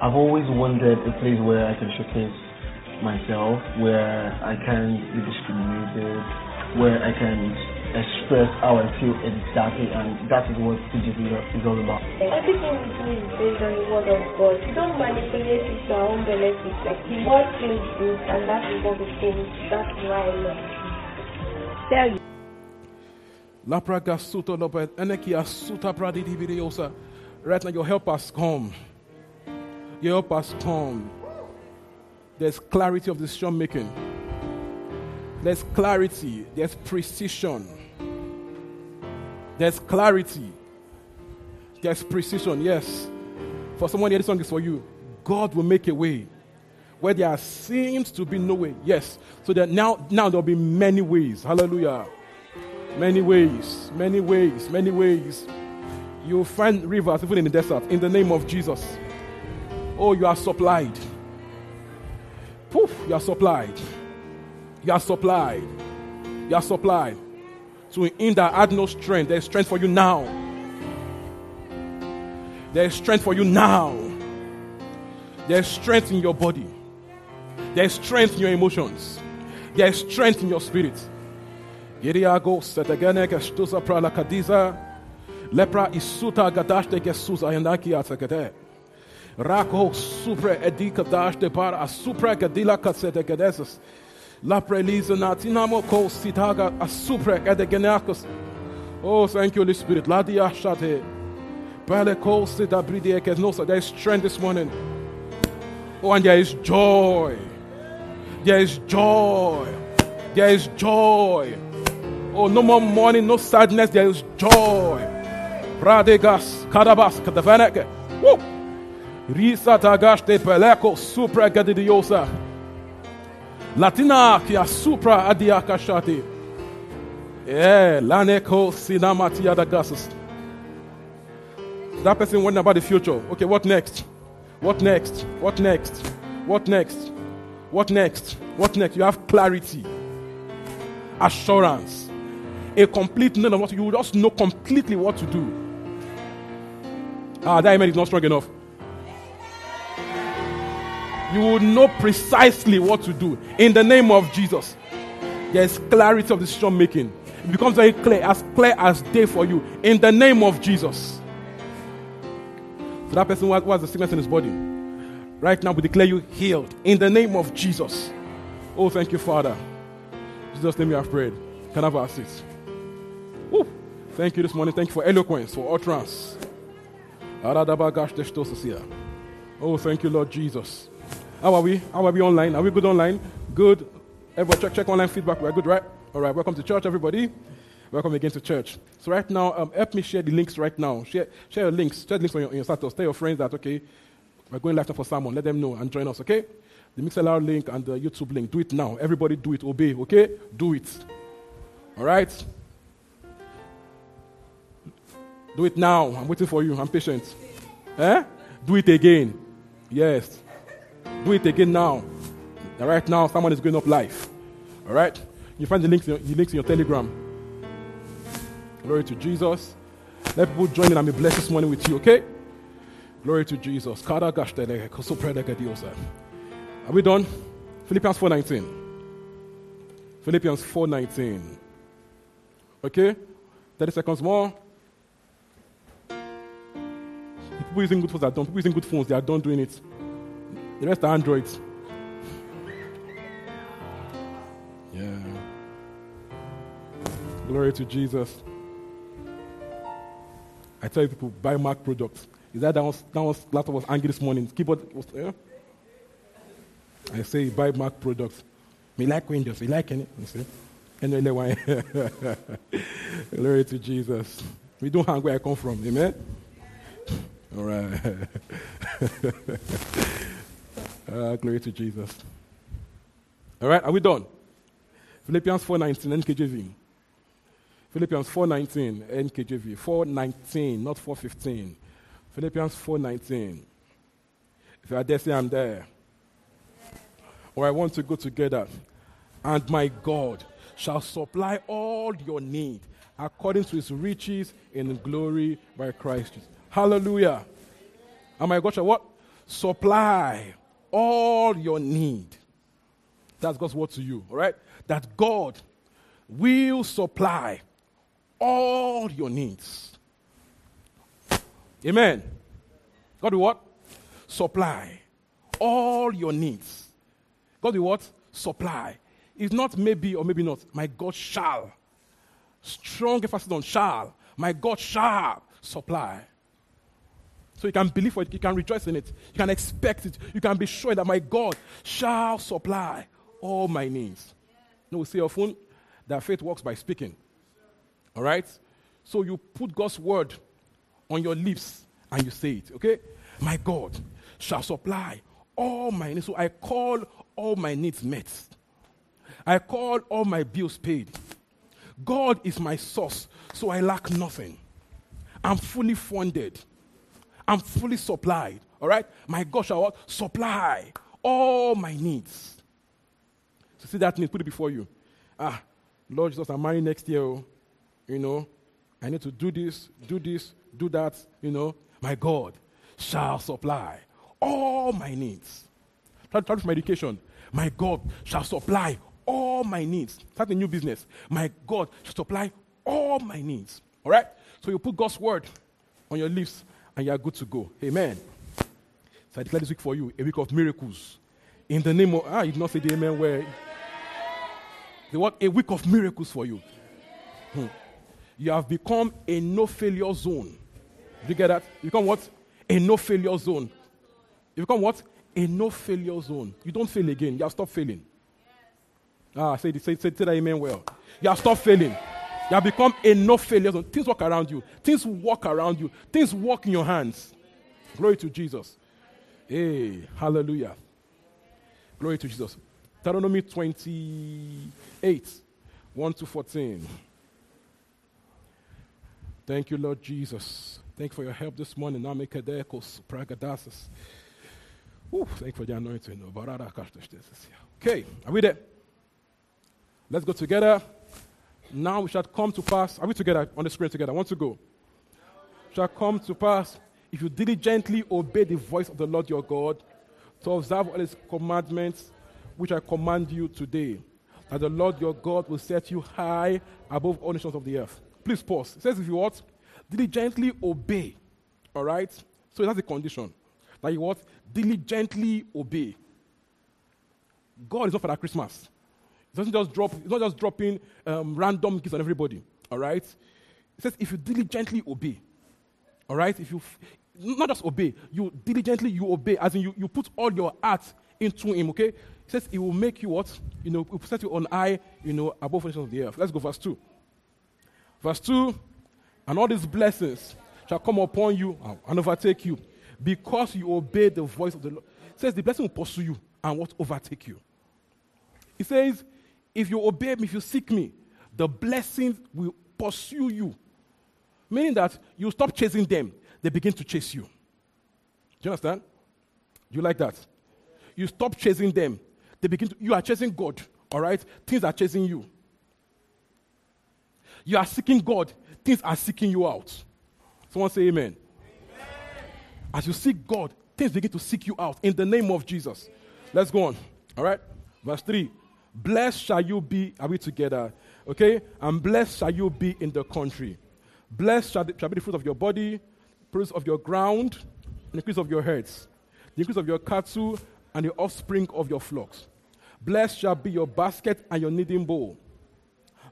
I've always wanted a place where I can showcase myself, where I can be discriminated, where I can express how I feel exactly, and that is what TGC is all about. Everything we do is based on the word of God. We don't manipulate it to our own benefit. Like the word feels good, and that is what we think. That's why I love it. Tell you. Lapra gasuto lope eneki asuta pradi dividiosa. Right now, your help has come. Your help has come. There's clarity of decision making. There's clarity. There's precision. There's clarity. There's precision. Yes. For someone here, this song is for you. God will make a way where there seems to be no way. Yes. So that now, now there'll be many ways. Hallelujah. Many ways. Many ways. Many ways. You'll find rivers even in the desert in the name of Jesus. Oh, you are supplied. Poof, you are supplied. You are supplied. You are supplied. So in that had no strength, there's strength for you now. There's strength for you now. There's strength in your body. There's strength in your emotions. There's strength in your spirit. Giriago setegene gestuza prala kadiza. Lepra gesuza yandaki. Rako supre edika dashte para asupra gadila kasete gedeses. La prelisa natinamo ko sitaga a asupre edegenakos. Oh, thank you, Holy Spirit. La diashate. Pale ko sita bridiekes. No, so there is strength this morning. Oh, and there is joy. There is joy. There is joy. Oh, no more mourning, no sadness. There is joy. Pradegas, kadabas, kadavaneke. Woo! Risa tagaste peleko supra gadidiosa. Latina kia supra adiakashati. Yeah, laneko sinamati adagasus. That person wondering about the future. Okay, what next? What next? What next? What next? What next? What next? You have clarity, assurance, a complete knowledge of what you just know completely what to do. Ah, that amen is not strong enough. You will know precisely what to do in the name of Jesus. There is clarity of decision making. It becomes very clear, as clear as day for you in the name of Jesus. So that person who has the sickness in his body, right now we declare you healed in the name of Jesus. Oh, thank you, Father. In Jesus' name we have prayed. Can I have our seats? Woo. Thank you this morning. Thank you for eloquence, for utterance. Oh, thank you, Lord Jesus. How are we? How are we online? Are we good online? Good. Everybody check, check online feedback. We're good, right? All right. Welcome to church, everybody. Welcome again to church. So right now, um, help me share the links right now. Share, share your links. Share the links on your, on your status. Tell your friends that, okay, we're going live for someone. Let them know and join us, okay? The MixLR link and the YouTube link. Do it now. Everybody do it. Obey, okay? Do it. All right? Do it now. I'm waiting for you. I'm patient. Eh? Do it again. Yes. Do it again now. right now, someone is going up live. All right? You find the links, in, the links in your Telegram. Glory to Jesus. Let people join in and be blessed this morning with you, okay? Glory to Jesus. Are we done? Philippians 4.19. Philippians 4.19. Okay? 30 seconds more. People using good phones are done. People using good phones, they are done doing it. The rest are Androids. Yeah. Glory to Jesus. I tell you, people buy Mac products. Is that that was, that was laptop was angry this morning? Keyboard was yeah? I say buy Mac products. Me like Windows. You like any? You see? Anyway, why? Glory to Jesus. We don't hang where I come from. Amen. All right. Uh, glory to Jesus. All right, are we done? Philippians 4:19 NKJV. Philippians 4:19 NKJV. 4:19, not 4:15. Philippians 4:19. If you are there, say I'm there. Or I want to go together. And my God shall supply all your need according to his riches in glory by Christ Jesus. Hallelujah. And my God shall what? Supply all your need. That's God's word to you, all right? That God will supply all your needs. Amen. God will what? Supply all your needs. God will what? Supply. It's not maybe or maybe not. My God shall. Strong emphasis on shall. My God shall supply. So you can believe for it, you can rejoice in it, you can expect it, you can be sure that my God shall supply all my needs. No, we say often that faith works by speaking. All right? So you put God's word on your lips and you say it, okay? My God shall supply all my needs. So I call all my needs met. I call all my bills paid. God is my source, so I lack nothing. I'm fully funded. I'm fully supplied. All right? My God shall? Supply all my needs. So see that need, put it before you. Ah, Lord Jesus, I'm marrying next year. Oh. You know, I need to do this, do this, do that. You know, my God shall supply all my needs. Try, try my education. My God shall supply all my needs. Start a new business. My God shall supply all my needs. All right? So you put God's word on your lips and you are good to go. Amen. So I declare this week for you a week of miracles. In the name of, ah, you did not say the amen where. They want a week of miracles for you. Hmm. You have become a no failure zone. Did you get that? You become what? A no failure zone. You become what? A no failure zone. You don't fail again. You have stopped failing. Ah, say, say, say, say that amen well. You have stopped failing. You have become enough failures. failure. Things walk around you. Things walk around you. Things walk in your hands. Glory to Jesus. Hey, hallelujah. Glory to Jesus. Deuteronomy 28, 1 to 14. Thank you, Lord Jesus. Thank you for your help this morning. Pragadasas. Ooh, thank you for the anointing. Okay, are we there? Let's go together. Now shall come to pass. Are we together on the screen together? I want to go. Shall come to pass if you diligently obey the voice of the Lord your God to observe all his commandments which I command you today, that the Lord your God will set you high above all nations of the earth. Please pause. It says, if you what? Diligently obey. All right? So that's the condition. That you what? Diligently obey. God is not for that Christmas. It doesn't just drop, it's not just dropping um, random gifts on everybody. All right? It says, if you diligently obey. All right? If you, not just obey, you diligently you obey, as in you, you put all your heart into him, okay? It says it will make you what? You know, it set you on high, you know, above the nations of the earth. Let's go, verse 2. Verse 2 And all these blessings shall come upon you and overtake you because you obey the voice of the Lord. It says the blessing will pursue you and what overtake you. It says, if you obey me, if you seek me, the blessings will pursue you. Meaning that you stop chasing them, they begin to chase you. Do you understand? Do you like that? You stop chasing them, they begin to, you are chasing God, all right? Things are chasing you. You are seeking God, things are seeking you out. Someone say amen. amen. As you seek God, things begin to seek you out in the name of Jesus. Let's go on. All right? Verse 3 Blessed shall you be, are we together? Okay? And blessed shall you be in the country. Blessed shall, shall be the fruit of your body, fruit of your ground, the increase of your herds, the increase of your cattle, and the offspring of your flocks. Blessed shall be your basket and your kneading bowl.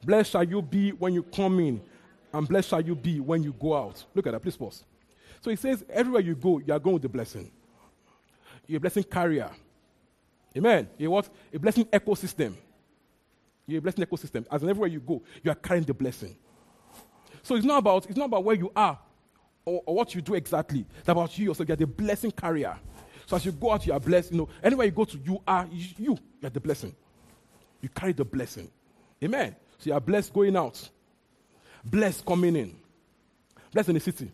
Blessed shall you be when you come in, and blessed shall you be when you go out. Look at that, please pause. So he says, everywhere you go, you are going with the blessing. You're a blessing carrier. Amen. You're what? A blessing ecosystem. You're a blessing ecosystem. As in everywhere you go, you are carrying the blessing. So it's not about, it's not about where you are or, or what you do exactly. It's about you yourself. You're the blessing carrier. So as you go out, you are blessed. You know, anywhere you go to, you are you, you are the blessing. You carry the blessing. Amen. So you are blessed going out, blessed coming in, blessed in the city,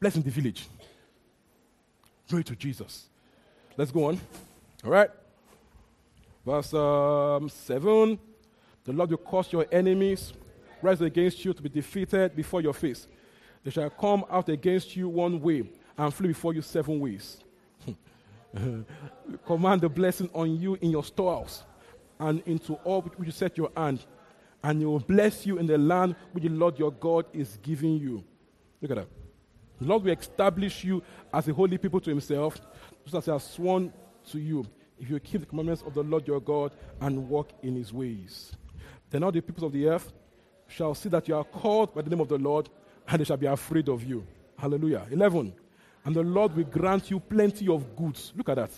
blessed in the village. Glory to Jesus. Let's go on. All right. Verse um, 7 The Lord will cause your enemies rise against you to be defeated before your face. They shall come out against you one way and flee before you seven ways. Command the blessing on you in your storehouse and into all which you set your hand, and he will bless you in the land which the Lord your God is giving you. Look at that. The Lord will establish you as a holy people to himself, just as he has sworn to you, if you keep the commandments of the Lord your God and walk in his ways. Then all the peoples of the earth shall see that you are called by the name of the Lord, and they shall be afraid of you. Hallelujah. 11. And the Lord will grant you plenty of goods. Look at that.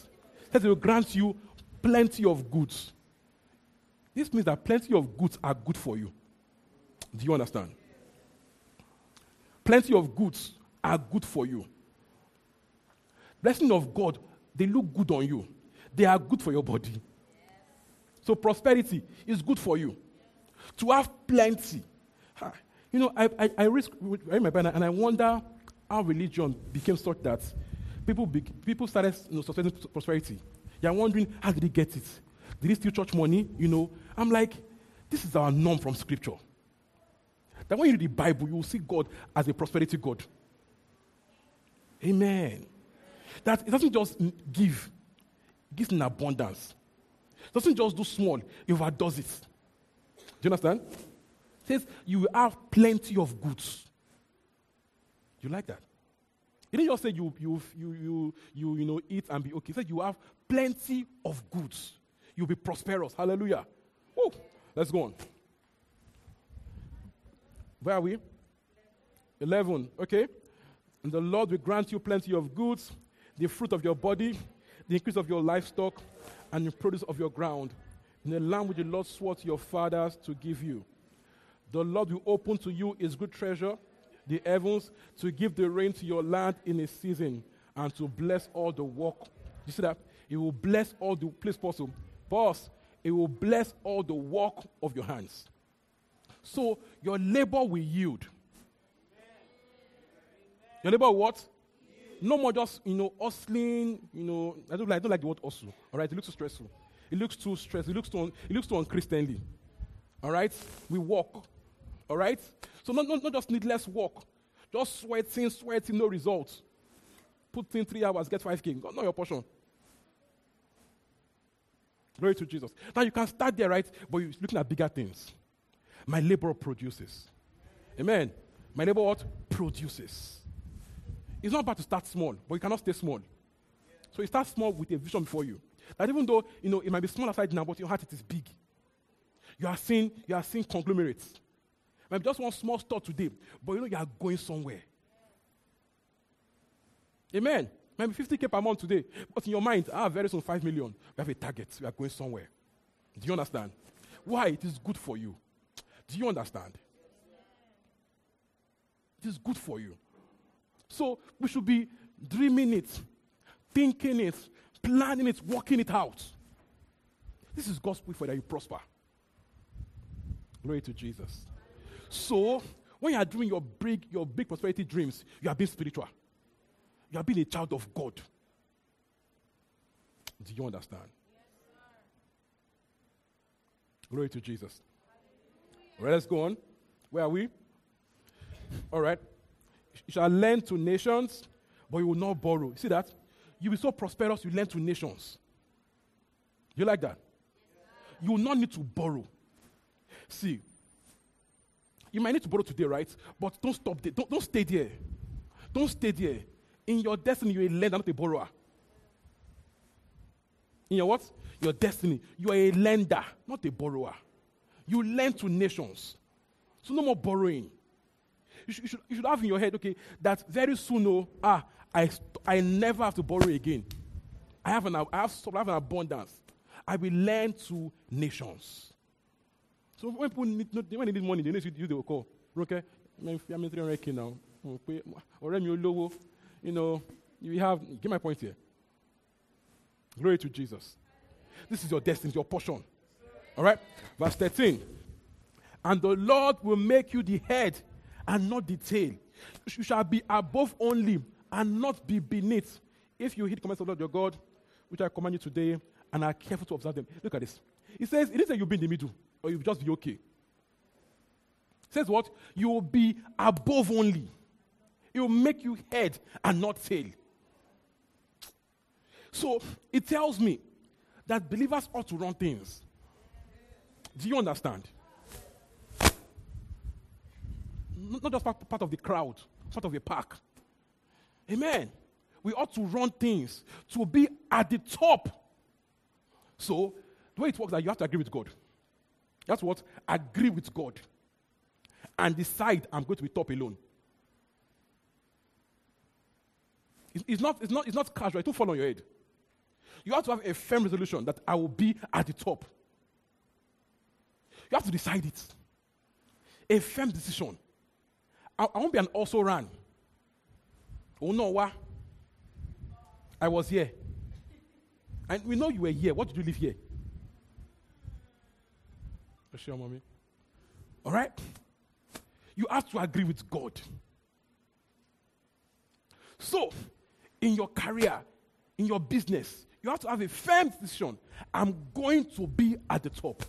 Says He will grant you plenty of goods. This means that plenty of goods are good for you. Do you understand? Plenty of goods are good for you. Blessing of God, they look good on you. They are good for your body. So prosperity is good for you. To have plenty. You know, I, I, I risk Bible and I wonder how religion became such that people, be, people started you know, sustaining prosperity. You're wondering, how did he get it? Did he steal church money? You know, I'm like, this is our norm from scripture. That when you read the Bible, you will see God as a prosperity God. Amen. That it doesn't just give, gives in abundance. Doesn't just do small, it overdoes it. Do you understand? It says you will have plenty of goods. You like that? He didn't just say you, you, you, you, you, you know, eat and be okay. He said you have plenty of goods. You'll be prosperous. Hallelujah. Woo. Let's go on. Where are we? 11. Okay. And the Lord will grant you plenty of goods, the fruit of your body, the increase of your livestock, and the produce of your ground, in the land which the Lord swore to your fathers to give you. The Lord will open to you his good treasure, the heavens, to give the rain to your land in a season, and to bless all the work. You see that? He will bless all the place possible. Boss, it will bless all the work of your hands. So your labor will yield. Your labor what? No more just, you know, hustling, you know, I don't like, I don't like the word hustle. All right, it looks too stressful. It looks too stressful. It looks too, it looks too unchristianly. All right? We walk. All right? So not, not, not just needless work. Just sweating, sweating, no results. Put in three hours, get 5K. Not your portion. Glory to Jesus. Now you can start there, right? But you're looking at bigger things. My labor produces. Amen. My labor what? Produces. It's not about to start small, but you cannot stay small. So you start small with a vision before you. That even though you know it might be small aside now, but your heart it is big. You are seeing, you are seeing conglomerates. Maybe just one small store today, but you know you are going somewhere. Amen. Maybe 50k per month today. But in your mind, ah, very soon 5 million. We have a target. We are going somewhere. Do you understand? Why? It is good for you. Do you understand? It is good for you. So we should be dreaming it, thinking it, planning it, working it out. This is God's will for that you prosper. Glory to Jesus. So when you are doing your big, your big prosperity dreams, you are being spiritual. You are being a child of God. Do you understand? Glory to Jesus. All right, let's go on. Where are we? All right. You shall lend to nations, but you will not borrow. See that? You'll be so prosperous, you lend to nations. You like that? You will not need to borrow. See, you might need to borrow today, right? But don't stop there. Don't, don't stay there. Don't stay there. In your destiny, you're a lender, not a borrower. In your what? Your destiny, you are a lender, not a borrower. You lend to nations. So no more borrowing. You should, you should, have in your head, okay, that very soon, oh, ah, I, I never have to borrow again. I have an, I have, I have an abundance. I will lend to nations. So when people need, when they need money, they need to use the call. Okay, I'm 300k now. Or you know, you have, get my point here. Glory to Jesus. This is your destiny, your portion. All right? Verse 13. And the Lord will make you the head and not the tail. You shall be above only and not be beneath. If you heed commands of Lord your God, which I command you today, and are careful to observe them. Look at this. It says, it isn't you'll be in the middle, or you'll just be okay. It says what? You will be above only. It will make you head and not tail. So it tells me that believers ought to run things. Do you understand? Not just part, part of the crowd, part of a pack. Amen. We ought to run things to be at the top. So, the way it works is that you have to agree with God. That's what? Agree with God. And decide I'm going to be top alone. It's, it's, not, it's, not, it's not casual, it don't fall on your head. You have to have a firm resolution that I will be at the top. You have to decide it. A firm decision. I, I won't be an also ran. Oh no, what? I was here. And we know you were here. What did you live here? Sure, mommy. All right? You have to agree with God. So, in your career, in your business, you have to have a firm decision. I'm going to be at the top.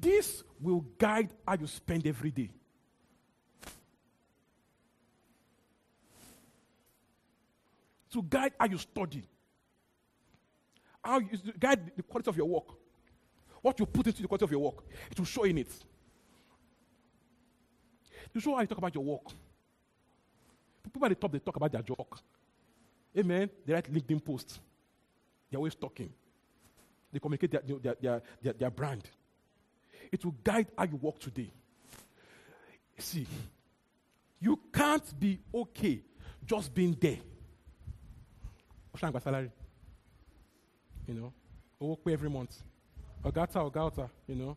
This will guide how you spend every day. To guide how you study, how you guide the quality of your work, what you put into the quality of your work, it will show in it. To show how you talk about your work. People at the top, they talk about their joke. Amen. They write LinkedIn posts. They're always talking. They communicate their, their, their, their, their brand. It will guide how you work today. See, you can't be okay just being there. Salary. You know, work pay every month. Ogata, Ogata, you know,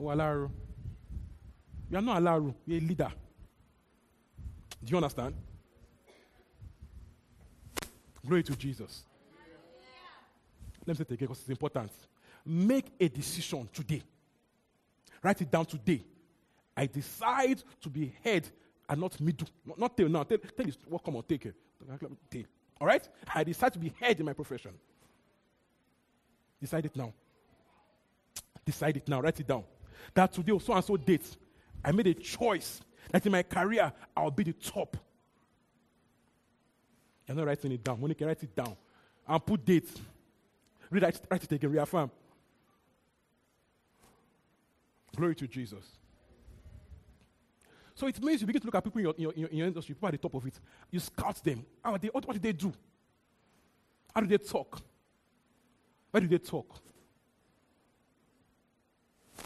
Walaru. You are not Alaru, you're a leader. Do you understand? Glory to Jesus. Let me say it again because it's important. Make a decision today. Write it down today. I decide to be head and not middle. Not, not tail now. Tail, tail what come on, take it. Tail. All right? I decide to be head in my profession. Decide it now. Decide it now. Write it down. That today, so and so date, I made a choice that in my career, I'll be the top. You're not writing it down. Monica, write it down. And put dates. Read it, write it again, reaffirm. Glory to Jesus. So it means you begin to look at people in your, in your, in your industry, people at the top of it. You scout them. How they, what, what do they do? How do they talk? Where do they talk?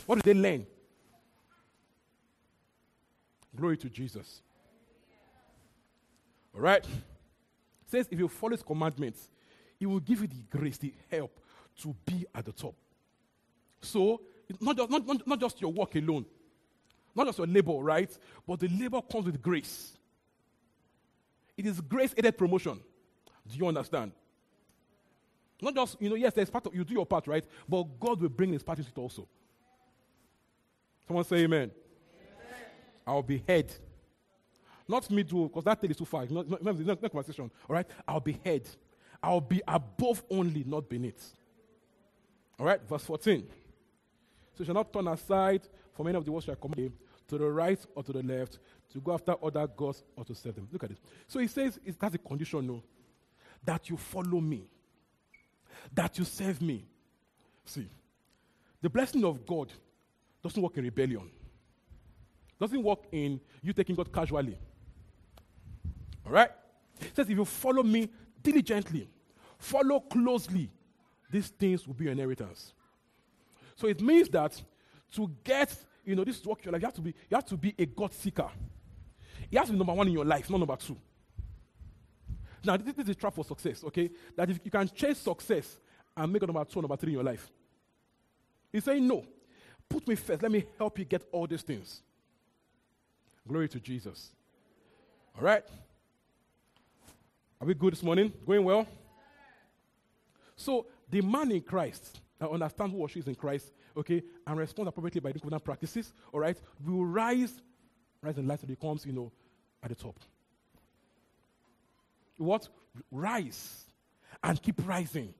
What do they learn? Glory to Jesus. All right? It says if you follow his commandments, he will give you the grace, the help to be at the top. So, not just, not, not, not just your work alone, not just your labor, right? But the labor comes with grace. It is grace aided promotion. Do you understand? Not just, you know, yes, there's part of you do your part, right? But God will bring his part into it also. Someone say amen. amen. I'll be head. Not middle, because that thing is too far. Not, not, not, not conversation. All right? I'll be head. I'll be above only, not beneath. All right? Verse 14. So you shall not turn aside from many of the words I command to the right or to the left, to go after other gods or to serve them. Look at this. So he says it has a condition, no, that you follow me, that you serve me. See, the blessing of God doesn't work in rebellion. Doesn't work in you taking God casually. All right? It says if you follow me diligently, follow closely, these things will be your inheritance. So it means that to get, you know, this is what your life, you have to be, you have to be a God seeker. You have to be number one in your life, not number two. Now, this, this is a trap for success, okay? That if you can chase success and make a number two number three in your life. He's saying, no, put me first. Let me help you get all these things. Glory to Jesus. All right? Are we good this morning? Going well? So the man in Christ that understands who or she is in Christ, okay, and respond appropriately by doing covenant practices, all right, we will rise, rise in light until he comes, you know, at the top. What? Rise and keep rising.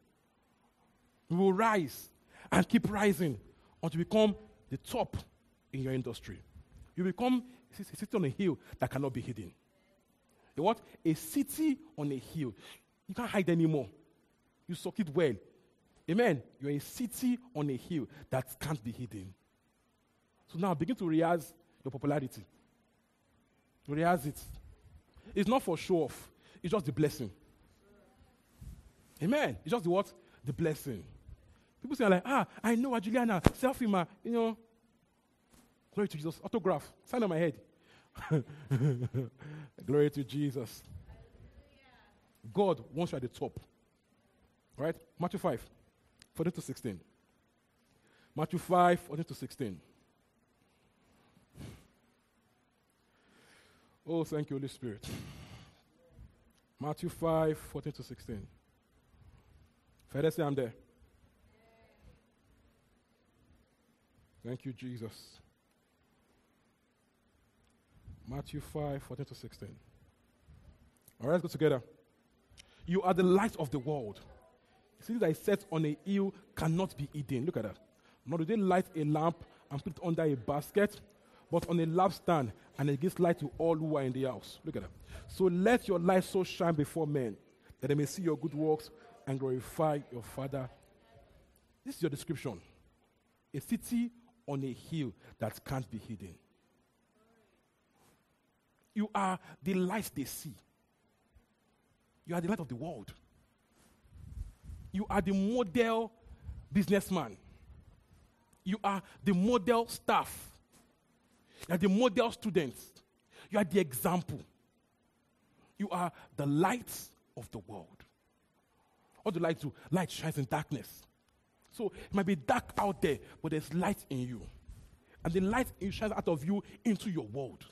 We will rise and keep rising until you become the top in your industry. You become a city on a hill that cannot be hidden. A what? A city on a hill. You can't hide anymore. You succeed well. Amen. You're a city on a hill that can't be hidden. So now begin to realize your popularity. Realize it. It's not for show off, it's just the blessing. Amen. It's just the what? The blessing. People say like, ah, I know Juliana, selfie ma, you know. Glory to Jesus. Autograph. Sign on my head. Glory to Jesus. God wants you at the top. All right? Matthew 5, 14 to 16. Matthew 5, 14 to 16. Oh, thank you, Holy Spirit. Matthew 5, 14 to 16. Father, say I'm there. Thank you, Jesus. Matthew 5, 14 to 16. All right, let's go together. You are the light of the world. City that is set on a hill cannot be hidden. Look at that. Nor do they light a lamp and put it under a basket, but on a lampstand, and it gives light to all who are in the house. Look at that. So let your light so shine before men that they may see your good works and glorify your Father. This is your description. A city on a hill that can't be hidden. You are the light they see. You are the light of the world. You are the model businessman. You are the model staff. You are the model students. You are the example. You are the light of the world. What do light do? Light shines in darkness. So it might be dark out there, but there's light in you. And the light shines out of you into your world.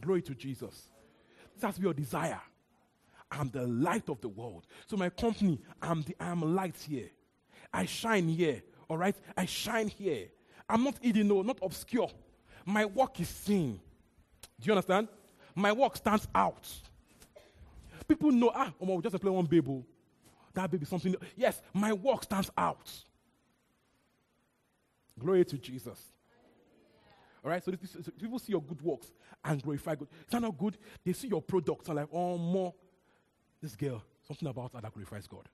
Glory to Jesus. Be your desire. I'm the light of the world. So my company, I'm the I'm light here. I shine here. All right? I shine here. I'm not hidden, no, not obscure. My work is seen. Do you understand? My work stands out. People know, ah, oh, we just play one baby. That baby something. Yes, my work stands out. Glory to Jesus. All right, so, this, so people see your good works and glorify God. That not good? They see your products and like, oh, more. This girl, something about her that glorifies God.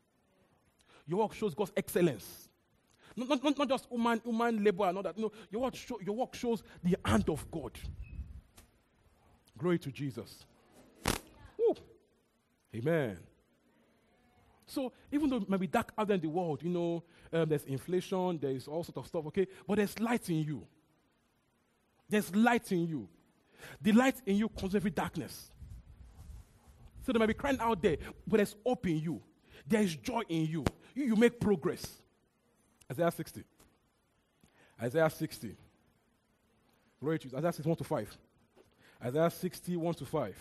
Your work shows God's excellence. Not, not, not just human, human labor and all that. No, your work, show, your work shows the hand of God. Glory to Jesus. Amen. So even though it be dark out there in the world, you know, um, there's inflation, there's all sort of stuff, okay? But there's light in you. There's light in you. The light in you causes every darkness. So there might be crying out there, but there's hope in you. There is joy in you. You, you make progress. Isaiah 60. Isaiah 60. Glory to you. Isaiah 61 to 5. Isaiah 60, 1 to 5.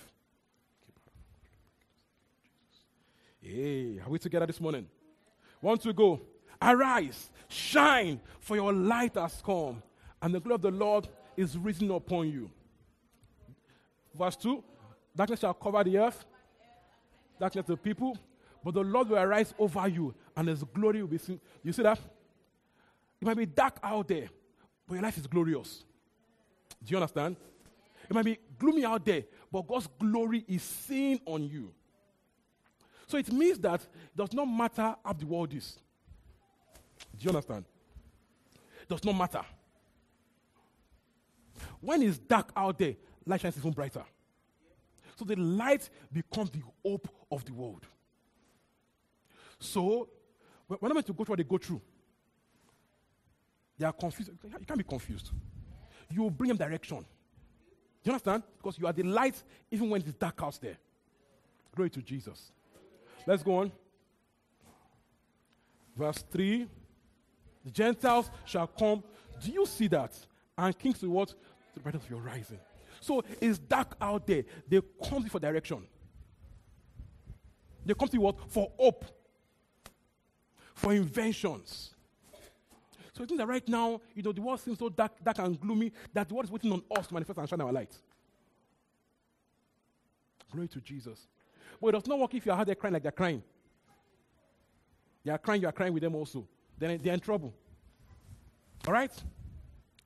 Hey, are we together this morning? Want to go? Arise, shine, for your light has come, and the glory of the Lord is risen upon you. Verse 2 Darkness shall cover the earth, darkness the people, but the Lord will arise over you, and his glory will be seen. You see that? It might be dark out there, but your life is glorious. Do you understand? It might be gloomy out there, but God's glory is seen on you. So it means that it does not matter how the world is. Do you understand? It does not matter. When it's dark out there, light shines even brighter. So the light becomes the hope of the world. So, when I'm going to go through what they go through, they are confused. You can't be confused. You bring them direction. You understand? Because you are the light even when it's dark out there. Glory to Jesus. Let's go on. Verse 3 The Gentiles shall come. Do you see that? And kings will what? the brightness of your rising. So it's dark out there. They come for direction. They come to what? For hope. for inventions. So I think that right now, you know, the world seems so dark, dark and gloomy that the world is waiting on us to manifest and shine our light. Glory to Jesus. But it does not work if you are out there crying like they're crying. They are crying, you are crying with them also. Then they're in trouble. All right?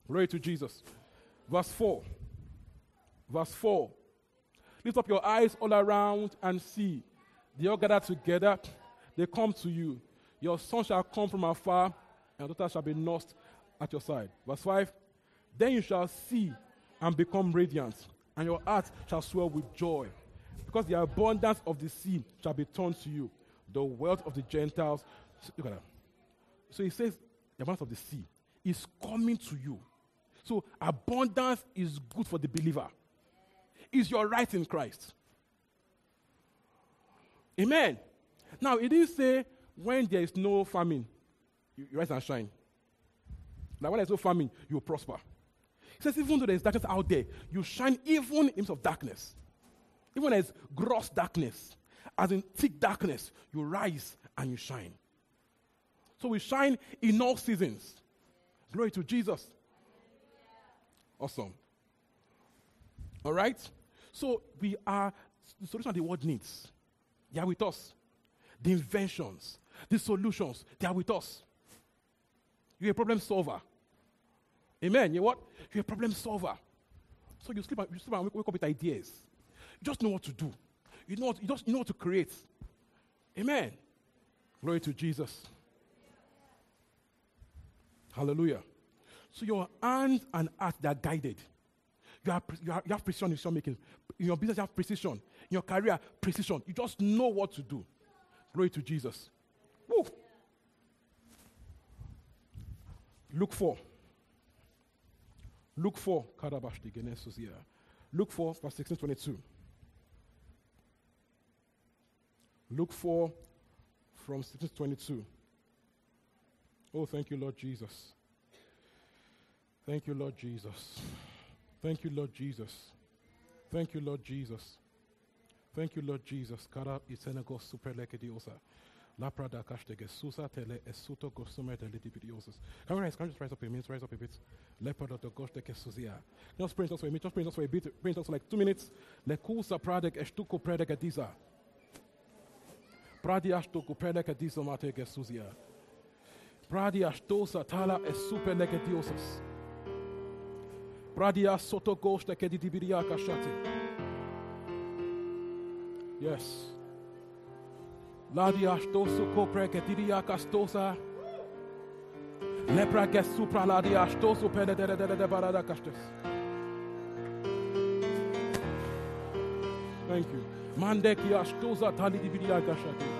Glory to Jesus. Verse 4. Verse 4. Lift up your eyes all around and see. They all gather together. They come to you. Your son shall come from afar, and your daughter shall be nursed at your side. Verse 5. Then you shall see and become radiant, and your heart shall swell with joy, because the abundance of the sea shall be turned to you. The wealth of the Gentiles. Look at that. So he says, the abundance of the sea is coming to you. So abundance is good for the believer. Is your right in Christ. Amen. Now, it didn't say when there is no famine, you, you rise and shine. Now, when there's no famine, you prosper. He says, even though there's darkness out there, you shine even in midst of darkness. Even there's gross darkness, as in thick darkness, you rise and you shine. So we shine in all seasons. Glory to Jesus. Awesome. All right? So we are the solution the world needs. They are with us. The inventions, the solutions, they are with us. You're a problem solver. Amen. You know what? You're a problem solver. So you sleep and, you sleep and wake, up with ideas. You just know what to do. You know what, you just you know what to create. Amen. Glory to Jesus. Hallelujah. So your hands and heart, they are guided. You, you, you have precision in decision making. In your business, you have precision. In your career, precision. You just know what to do. Glory to Jesus. Woo. Luke 4. Luke 4. Luke 4, verse 16 22. Luke 4 from 16 22. Oh, thank you, Lord Jesus. Thank you, Lord Jesus. Thank you, Lord Jesus. Thank you, Lord Jesus. Thank you, Lord Jesus. Kara isenego super lekediosa. La prada kashtege susa tele esuto gosumer tele dibidiosis. Can we rise? Can we just rise up a minute? Rise up a bit. Lepada de goshteke suzia. Just pray us for a minute. Just pray us for a bit. Pray us for like two minutes. Le kusa pradek estuko predek adiza. Pradi ashtuko predek adiza mateke suzia. Pradi ashtosa tala esuper Pradia soto gosta che di dibiria kashate. Yes. Ladia stoso copre che diria castosa. Lepra che supra ladia stoso pene de de de barada castes. Thank you. Mande ki astosa tali dibiria kashate.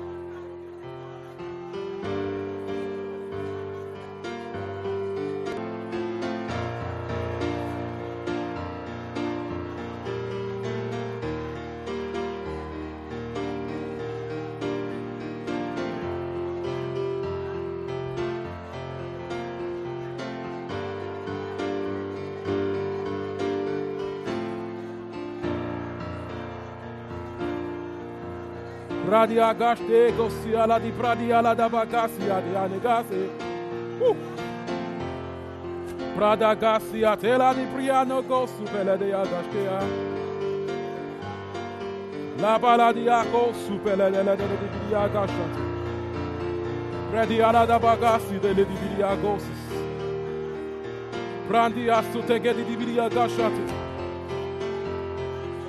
Pradia gaste gosia la di pradia la da bagasia di anegase. Uh. Prada gasia tela di priano gosu pele de agashkea. La bala di ako supele de la de di di agashate. Pradia la da bagasi de le di di agosis. Prandi asu tege di di agashate.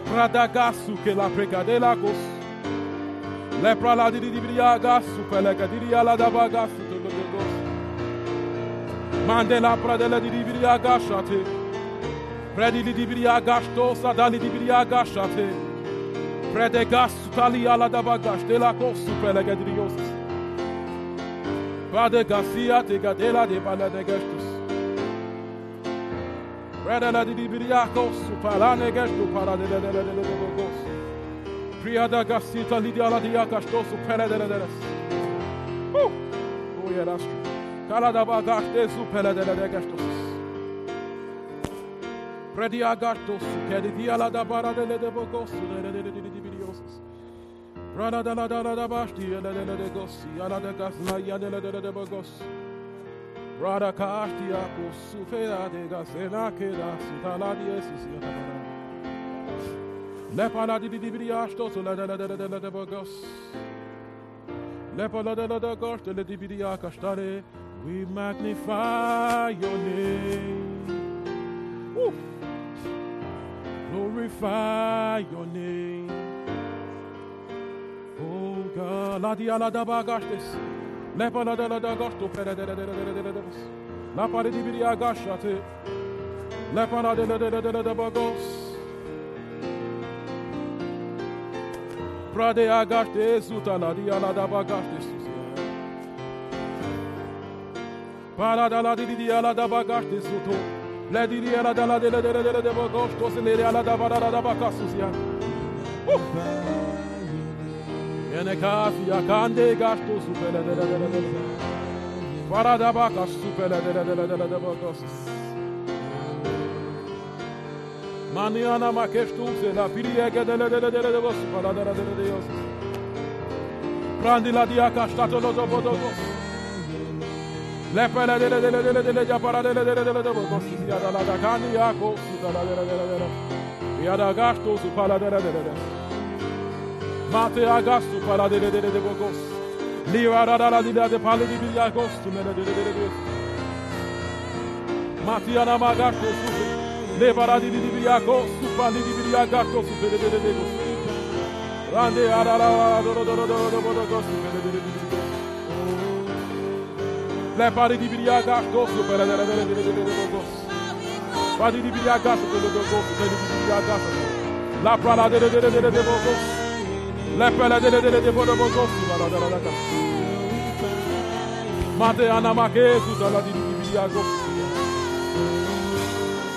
Prada gasu che la pregadela gosu. Lepra la didi dibriaga supeleka didi ala dabaga sutogogo. Mande la pra de la didi dibriaga shate. Predi li dibriaga sto sa dali dibriaga shate. Prede gas sutali ala dabaga stela ko supeleka dirios. Prade gasia te gadela de bala de gestus. Prede la didi dibriaga supalane gestu para de de de de de de Priada gasita lidiala diakas dosu pelederes. Oh, yeah, that's true. Kaladabagak desu pelederes dosu. Prediagartos, la da Barada de Bogos, Rada da da la da Basti, Elena de Gossi, Ala de Gasla, Yanela de Bogos, Rada Castia, Sufera de Gasena, Keda, Sutala de Esis, Yanela. Lepala di di di di ashto so la la la la la la la la la la gosh de la di di akashtare. We magnify your name. Woo. Glorify your name. Oh God, la di ala da bagash des. Lepala la la la gosh to pere de de de de de de de. La pare di di agashate. Lepala de de de de de de bogos. Prade la di ala da bagaste Para da la di di ala da bagaste suto. Le di di ala da la de de de de de bagosto se le ala da bara da bakasus ya. Ene kasi ya kande gasto supele de de de de. Para da bakas supele de de de de de bagasus. Maniana makestu se la pirie che delle delle delle delle vos para delle delle delle dios. Prandi la dia castato lo dopo dopo. Le pele delle delle delle delle già para delle delle delle dopo cos si da la da cani ya co su da la delle delle delle. Ya da gasto su para delle delle delle. Mate agasto para delle delle delle cos. Liva da da la di da de pale di via costo delle delle delle delle. Matiana magasto su Supali de Dego. Rande Arara, Dorodoro, Supere de Dego. Lebaradi di Viriaga, Supere de Dego. Badi di Viriaga, Supere de Dego, Supere di Viriaga. La Prada de Dego. Lepele de Dego, Dego, Supara de Dego. Mate Anamake, Supara di Viriaga.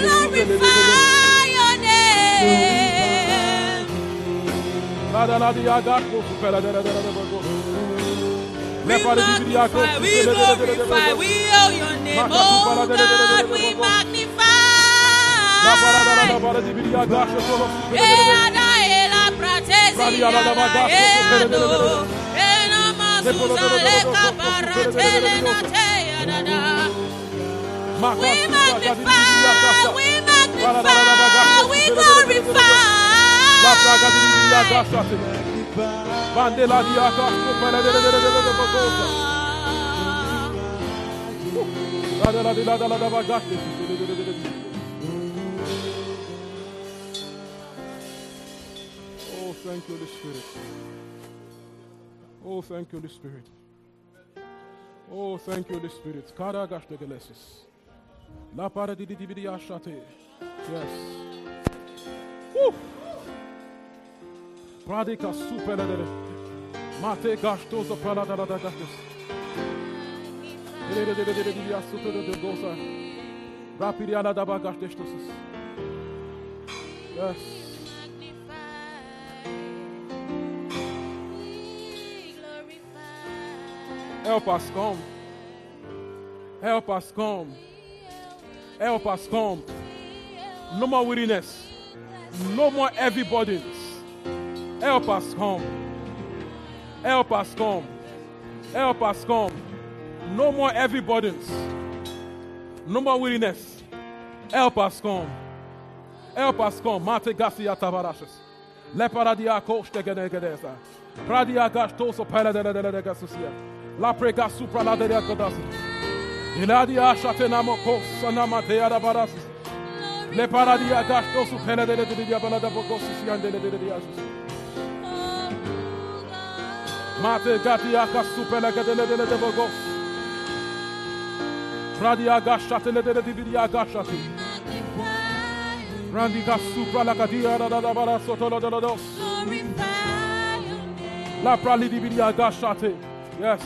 Glorify your name. We magnify, we glorify, we owe your name, oh God, we magnify. Elada, we magnify, we magnify, we glorify. Oh, thank you, Holy Spirit. Oh, thank you, Holy Spirit. Oh, thank you, Holy Spirit. Kara gashdegelesis. La para di di ashate. Yes. Woo! Pradika superedere. Mate gashtoza paladala da gashtos. Ele de de de de de asupero de goza. Rapiri ala da. Yes. Help us come. Help us come. Help us come. No more weariness. No more heavy burdens. Help us come. Help us come. Help us come. No more heavy burdens. No more weariness. Help us come. Help us come. Mate Garcia Tavarashas. Leparadia Koste Genegedesa. Pradia Gastoso Paladela de Gasusia. La prega supra la deria kodasis. Iladia shatena mokos sanama deada barasis. Le paradia gashto su pene de de dia balada si yande de de diasis. Mate gatia kasupele gadele de de bokos. Pradia gashatele de de dia gashati. Randi gasupra la gadia da da barasoto la dos. La prali di bidia gashate. Yes.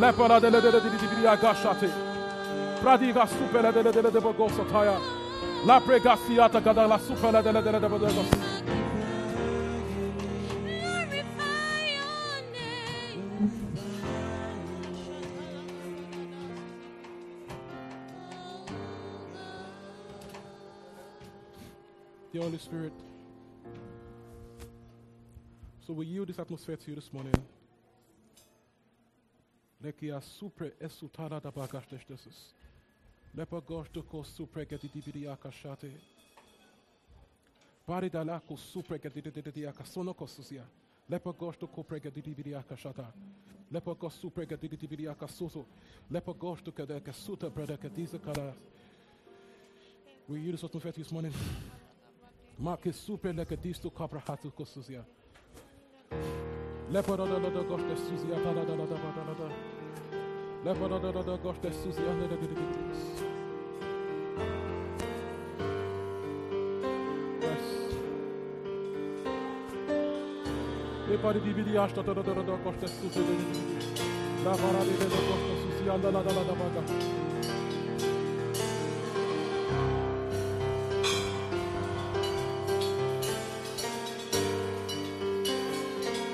Le para de de de de dia gashate. Pradiga supera de de de de boko sotaya. La pregasiata kada la supera de de de de Holy Spirit. So we yield this atmosphere to you this morning. Lekia supre esutana da bagashtesis. Lepagosh to ko supre gedidibidi akashate. Baridalako supre gedidibidi akasono kosusia. Lepagosh to kopre gedidibidi akashata. Lepagos supre gedidibidi akasuto. Lepagosh to kedeke suta breda kediza kara. We use what to fet this morning. Mark is supre lekedisto kabra hatu kosusia susia. Lepa da da da da gosto susia da da da da da da da da. Lepa da da da da gosto susia da da da da da. Yes. Le pari di vidi asta da da da da gosto susia da da da da. Da da da da da da da da da da da da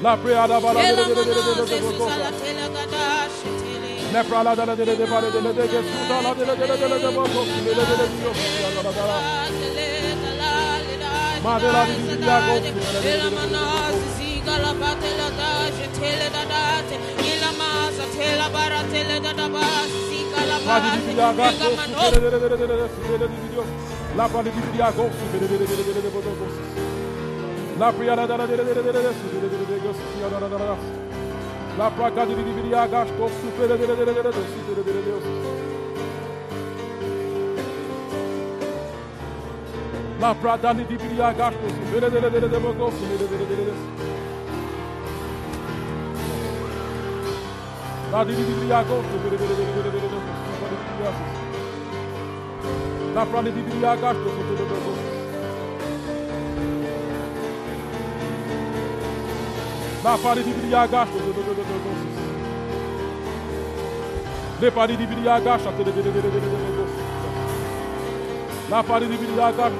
La prayer Neprala dele dele de bare dele de ke suta la dele dele dele de bo ko dele dele de yo ya la la la Ma de la di ya ko de la manas si gala patela da je tele da da te ila mas tela bara tele da da ba si gala ba di ya ga ko dele dele dele dele dele di yo La pa di ya ko dele dele dele dele de bo ko La priya la da la dele dele dele dele de yo ya la la la Lá pra cá de Biriá, gastou super, Lá pra Dani de Biriá, gastou super, Lá de Biriá, gastou super, Lá pra Dani de Biriá, gastou super, Lapari di Briaga, Lepari di Briaga, Lapari di Briaga,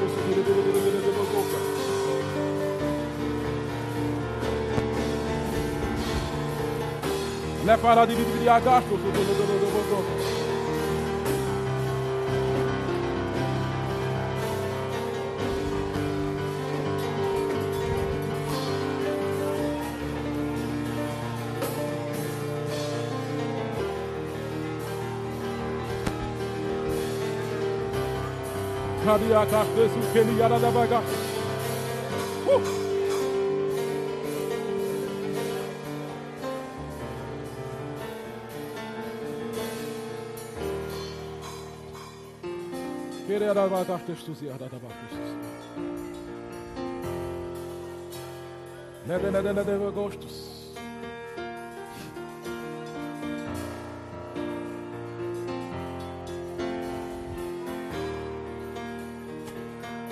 Lepara di Briaga, Lepara Maria tahtı sukeli yarada e baga. Huh. Kere yarada e baga tahtı susi yarada baga susi. Ne de ne de ne de gostus.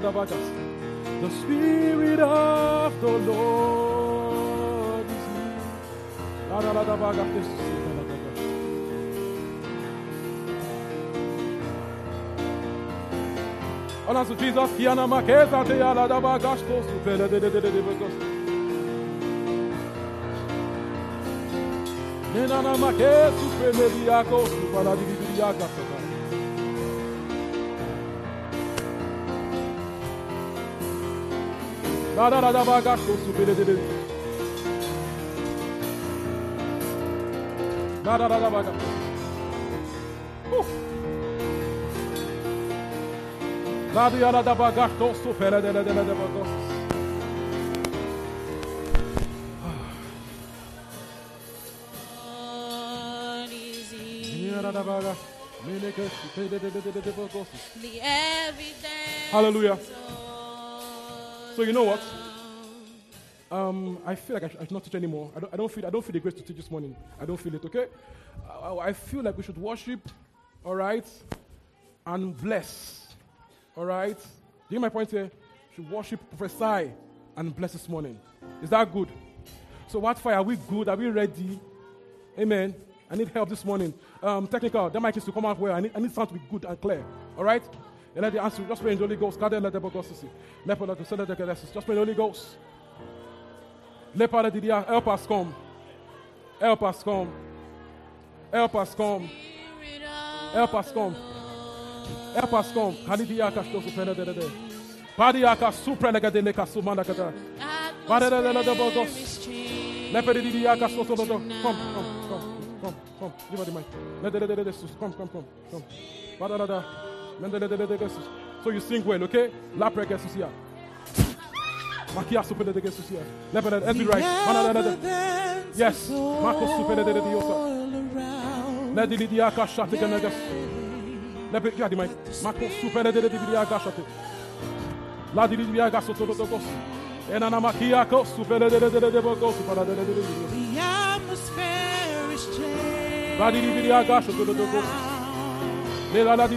The Spirit of the Lord is here. O Jesus que ana maqueza te ala da bagasto supera de de de de de. Nena na maqueza de para. Hallelujah. So you know what? Um, I feel like I, I should not teach anymore. I don't, I don't feel I don't feel the grace to teach this morning. I don't feel it. Okay, I, I feel like we should worship, all right, and bless, all right. Do you get my point here? Should worship, prophesy, and bless this morning. Is that good? So what fire? Are we good? Are we ready? Amen. I need help this morning. Um, technical, that mic is to come out well. I need, I need sound to be good and clear. All right? And let the answer just pray in the Holy Ghost. God, let the Bogosi. Lepo, let the Son of Just pray in the Holy Ghost. Lepo, let the Help us come. Help us come. Help us come. Help us come. Help us come. Kalidia Kasto Supena de de. Padiaka Suprenega de Leca Sumana Kada. Badadela de Bogos. Lepedidia Kasto Soto. Come, come, come, come, come. Give her the mic. Let the Come, come, come, come. Badada. So you sing well, okay? La prega susia. Makia super de de susia. Never de every right. Yes. Marco super de de diosa. Let di lidia kasha take a negas. Never get di mai. Mako supe de dege lidia kasha take. La di di kasha to to to kos. Enana makia kos supe de de de dege kos supe de de dege dege. The atmosphere is changing. La di di kasha to to to kos. Le la la di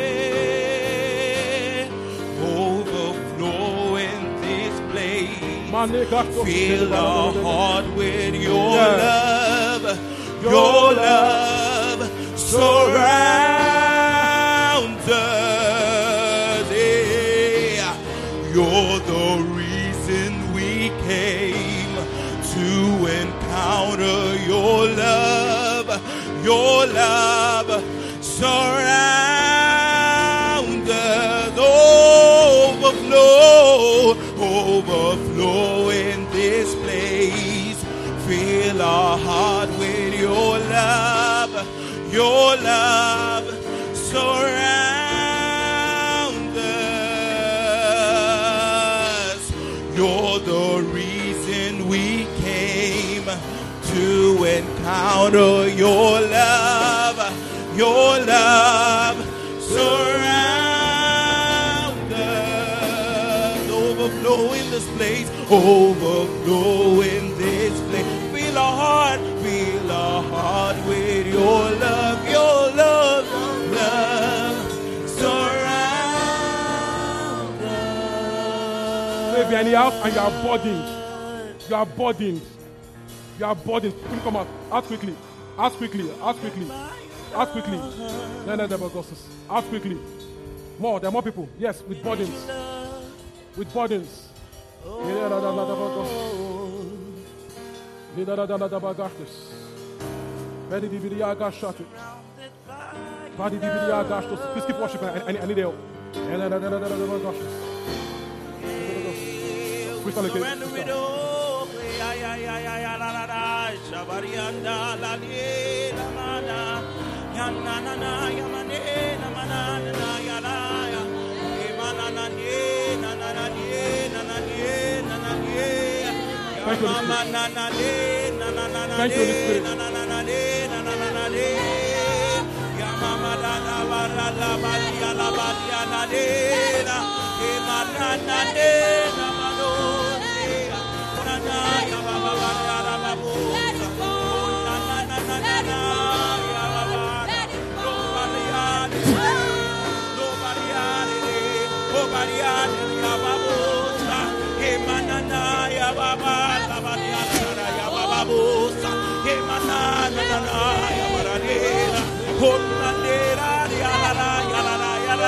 Fill our heart with your love, your love surrounds us. Yeah. You're the reason we came to encounter your love, your love surrounds Our heart with your love, your love surrounds us. You're the reason we came to encounter your love, your love surround us. Overflow in this place, overflow in the house and you are burdened. You are burdened. You are burdened. Quickly come out. Out quickly. Out quickly. Out quickly. Out quickly. No, no, no. Out quickly. More. There are more people. Yes, with burdens. With burdens. Yeah, Body DVD, I got Badi body, agashati. I got shot. Please keep worshiping. I, need help. Crystal again. Thank you, Holy Spirit. Oh,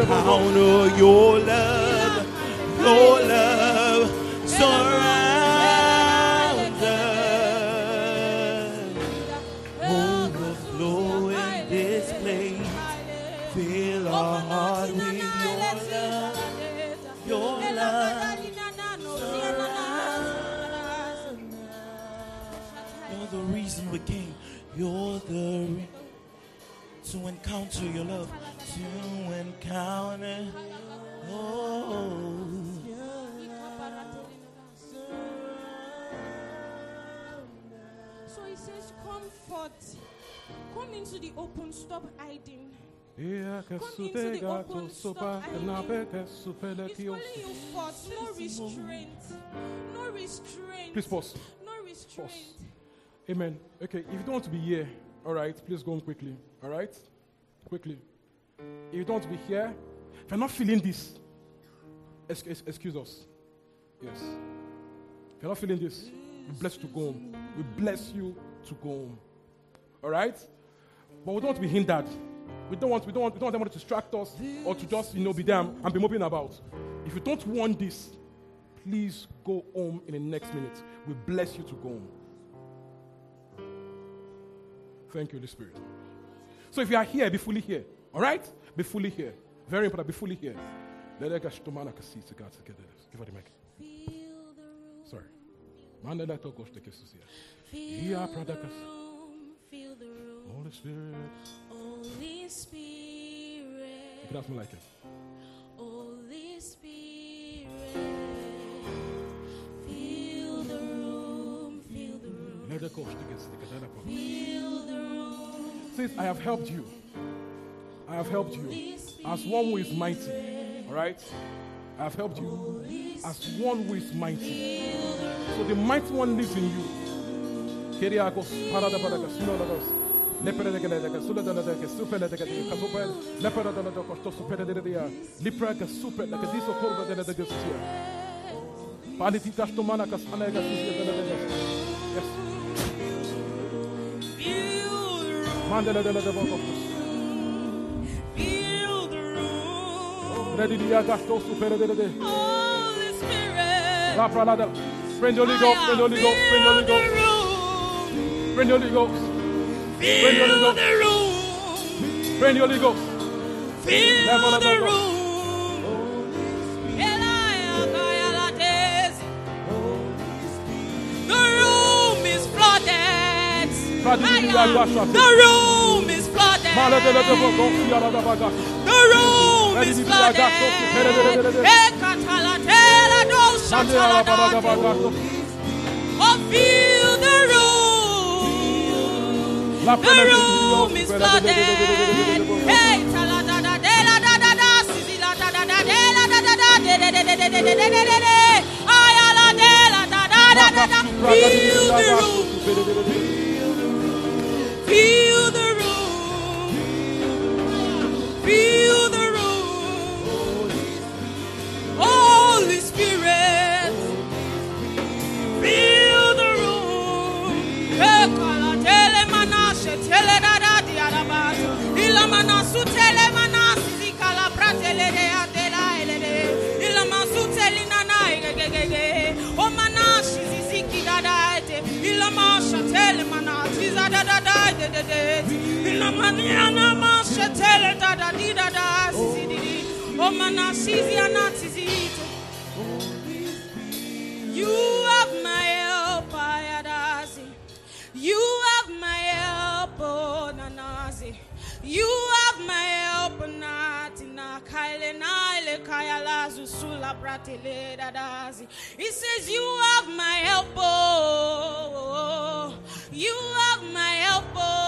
encounter your love. Your love surrounds us. Overflow in this place. Fill our heart with your love. Your love. You're the reason we came. You're the re- to encounter your love. Come into the open. Stop hiding. Come into the open, stop hiding. beca su pele He's calling you forth. No restraint. No restraint. Please pause. No restraint. Amen. Okay, if you don't want to be here, all right, please go on quickly. All right? Quickly. If you don't want to be here, if you're not feeling this, ex- ex- excuse us. Yes. If you're not feeling this, we bless you to go home. We bless you to go home. All right? But we don't want to be hindered. We don't want, we don't want, we don't want anyone to distract us or to just, you know, be there and be moping about. If you don't want this, please go home in the next minute. We bless you to go home. Thank you, Holy Spirit. So if you are here, be fully here. All right? Be fully here. Very important. Be fully here. Give the mic. Sorry. Feel the room, Holy Spirit. Holy Spirit, can ask me like it. Holy Spirit. Feel the room, feel the room, Let us go to the kisses together. feel the room. Says, I have helped you. I have helped you as one who is mighty. All right? I have helped you as one who is mighty. So the mighty one lives in you. Keriakos, paradabadagas, sinodagos, Leperedeke, Suladanadeke, Supeledeke, Casupel, Leperadanadoco, Superadia, Lipraka, Super, Lacadiso Corva de la Fill the room. Pray in the Holy Ghost. Feel the room. The room is flooded. The room is flooded. Oh, feel Oh, the room. Is flooded. Hey, la da da da, da da da de la da da da. Ay, ala de la da da da da da. Fill the room. Fill the room. Maniana masha tele da da da di. Oh, o. You have my help, Ayadasi. You have my help, oh Nanasi. You have my help, Natina Kaile Kayalazu Sula Pratele Dadasi. He says, You have my help, oh. oh, oh you have my help, oh.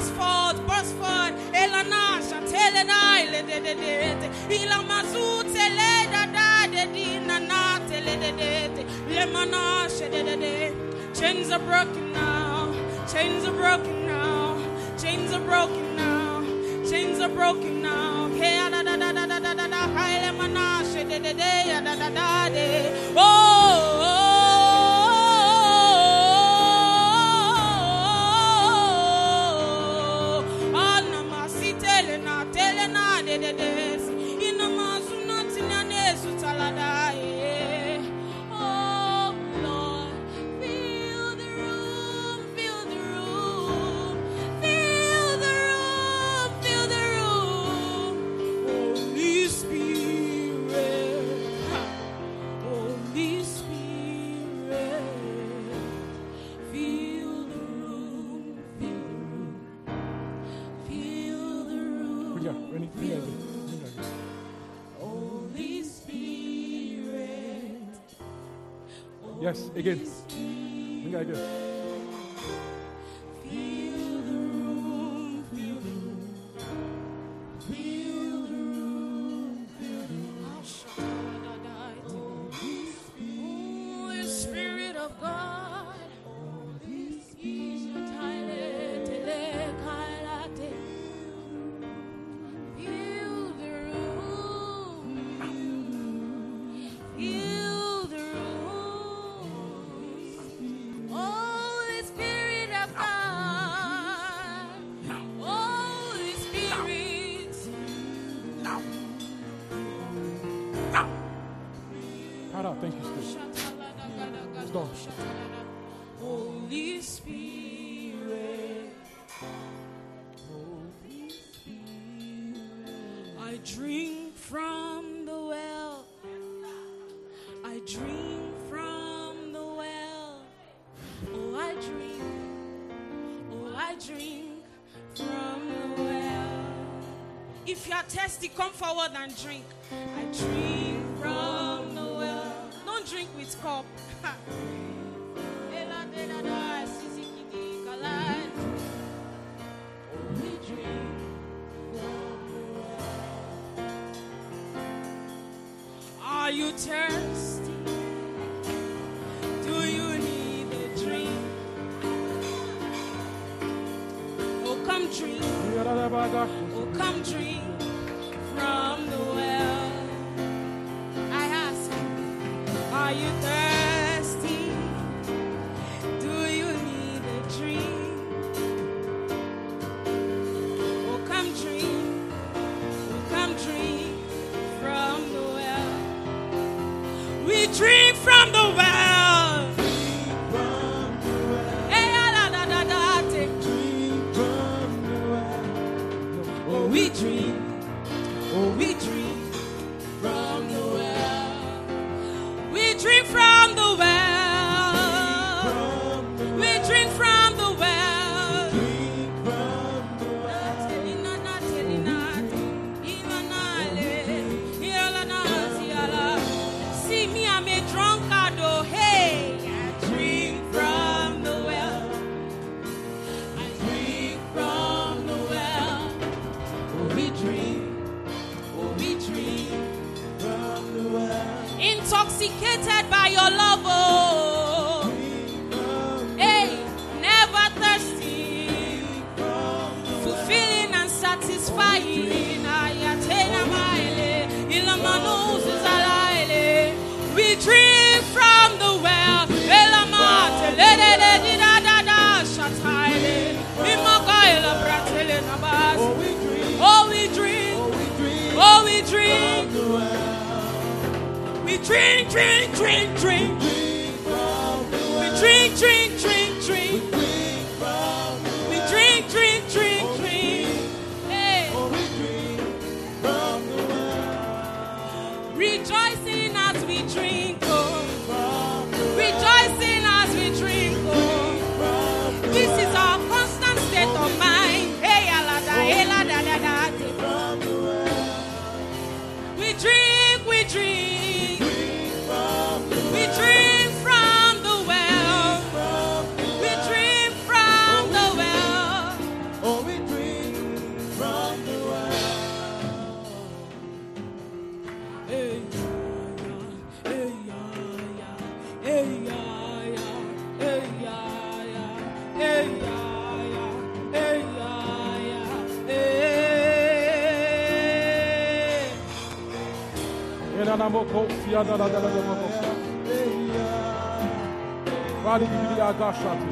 forth, burst forth, burst forth. Elana shatele na ile dedet. Ilamazu tele da da de dina na tele dedet. Lemana shedede. Chains are broken now. Chains are broken now. Chains are broken now. Chains are broken now. Hey, da da da da da da da da. Da da da. Oh. Yes, again. Again, again. If you are thirsty, come forward and drink. I drink from the well. Don't drink with cup. Are you thirsty? Vali gibi bir agaşlatı.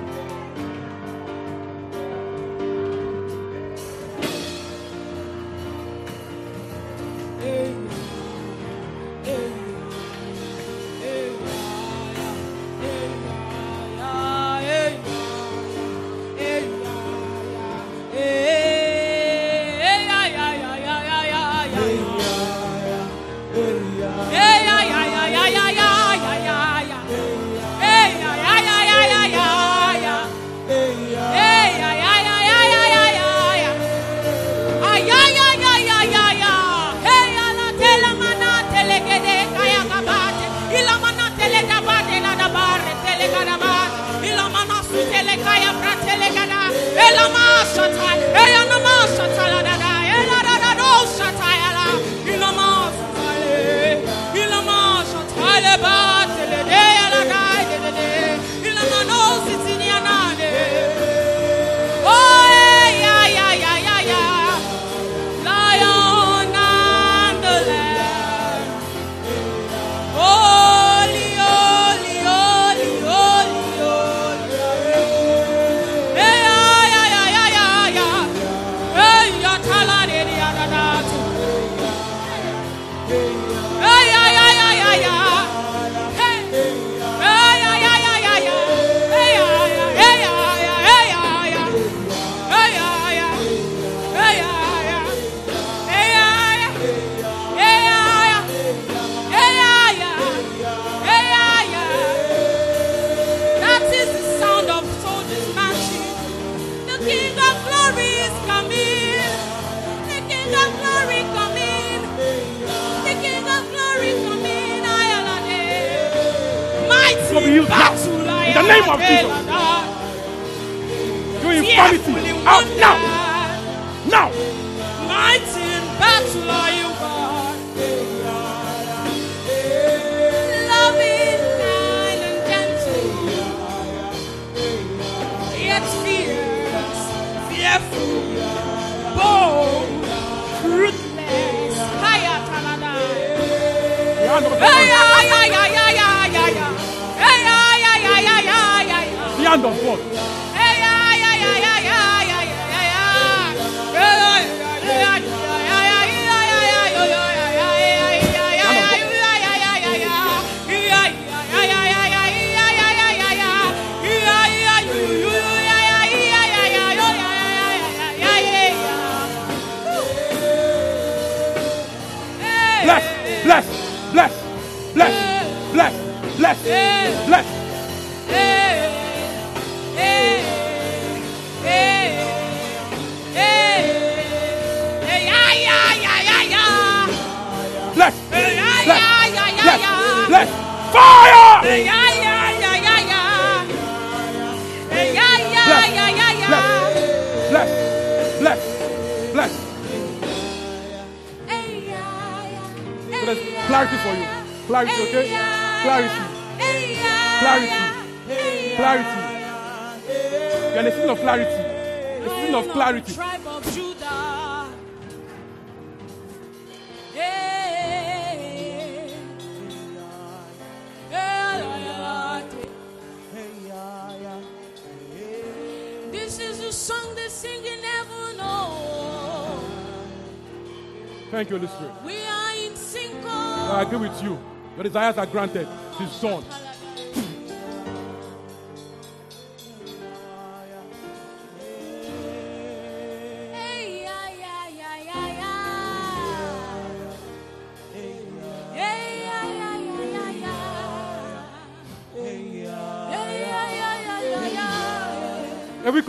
hand of God. The hand of God. Bless, bless. Bless, bless, bless, bless. Fire! Bless, bless, bless. There's clarity for you. Clarity, okay? Clarity, clarity, clarity. You're in a season of clarity. A season of clarity. Tribe of Judah. This is the song they sing in heaven. Oh, Thank you, Holy Spirit. we are in sync. Oh. I agree with you. Your desires are granted. His son.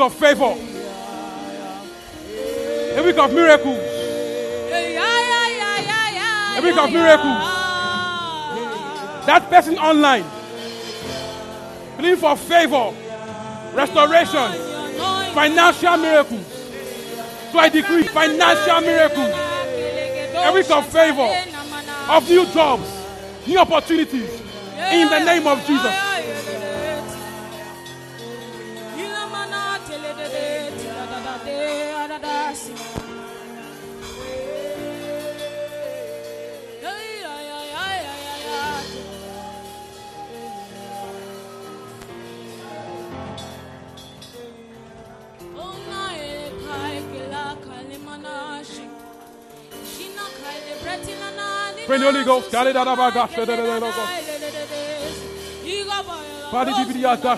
Of favor. A week of miracles. A week of miracles. That person online. Believing for favor, restoration, financial miracles. So I decree financial miracles. A week of favor, of new jobs, new opportunities. In the name of Jesus. mercy. Pray the Holy Ghost. Dale da. Padi di ya da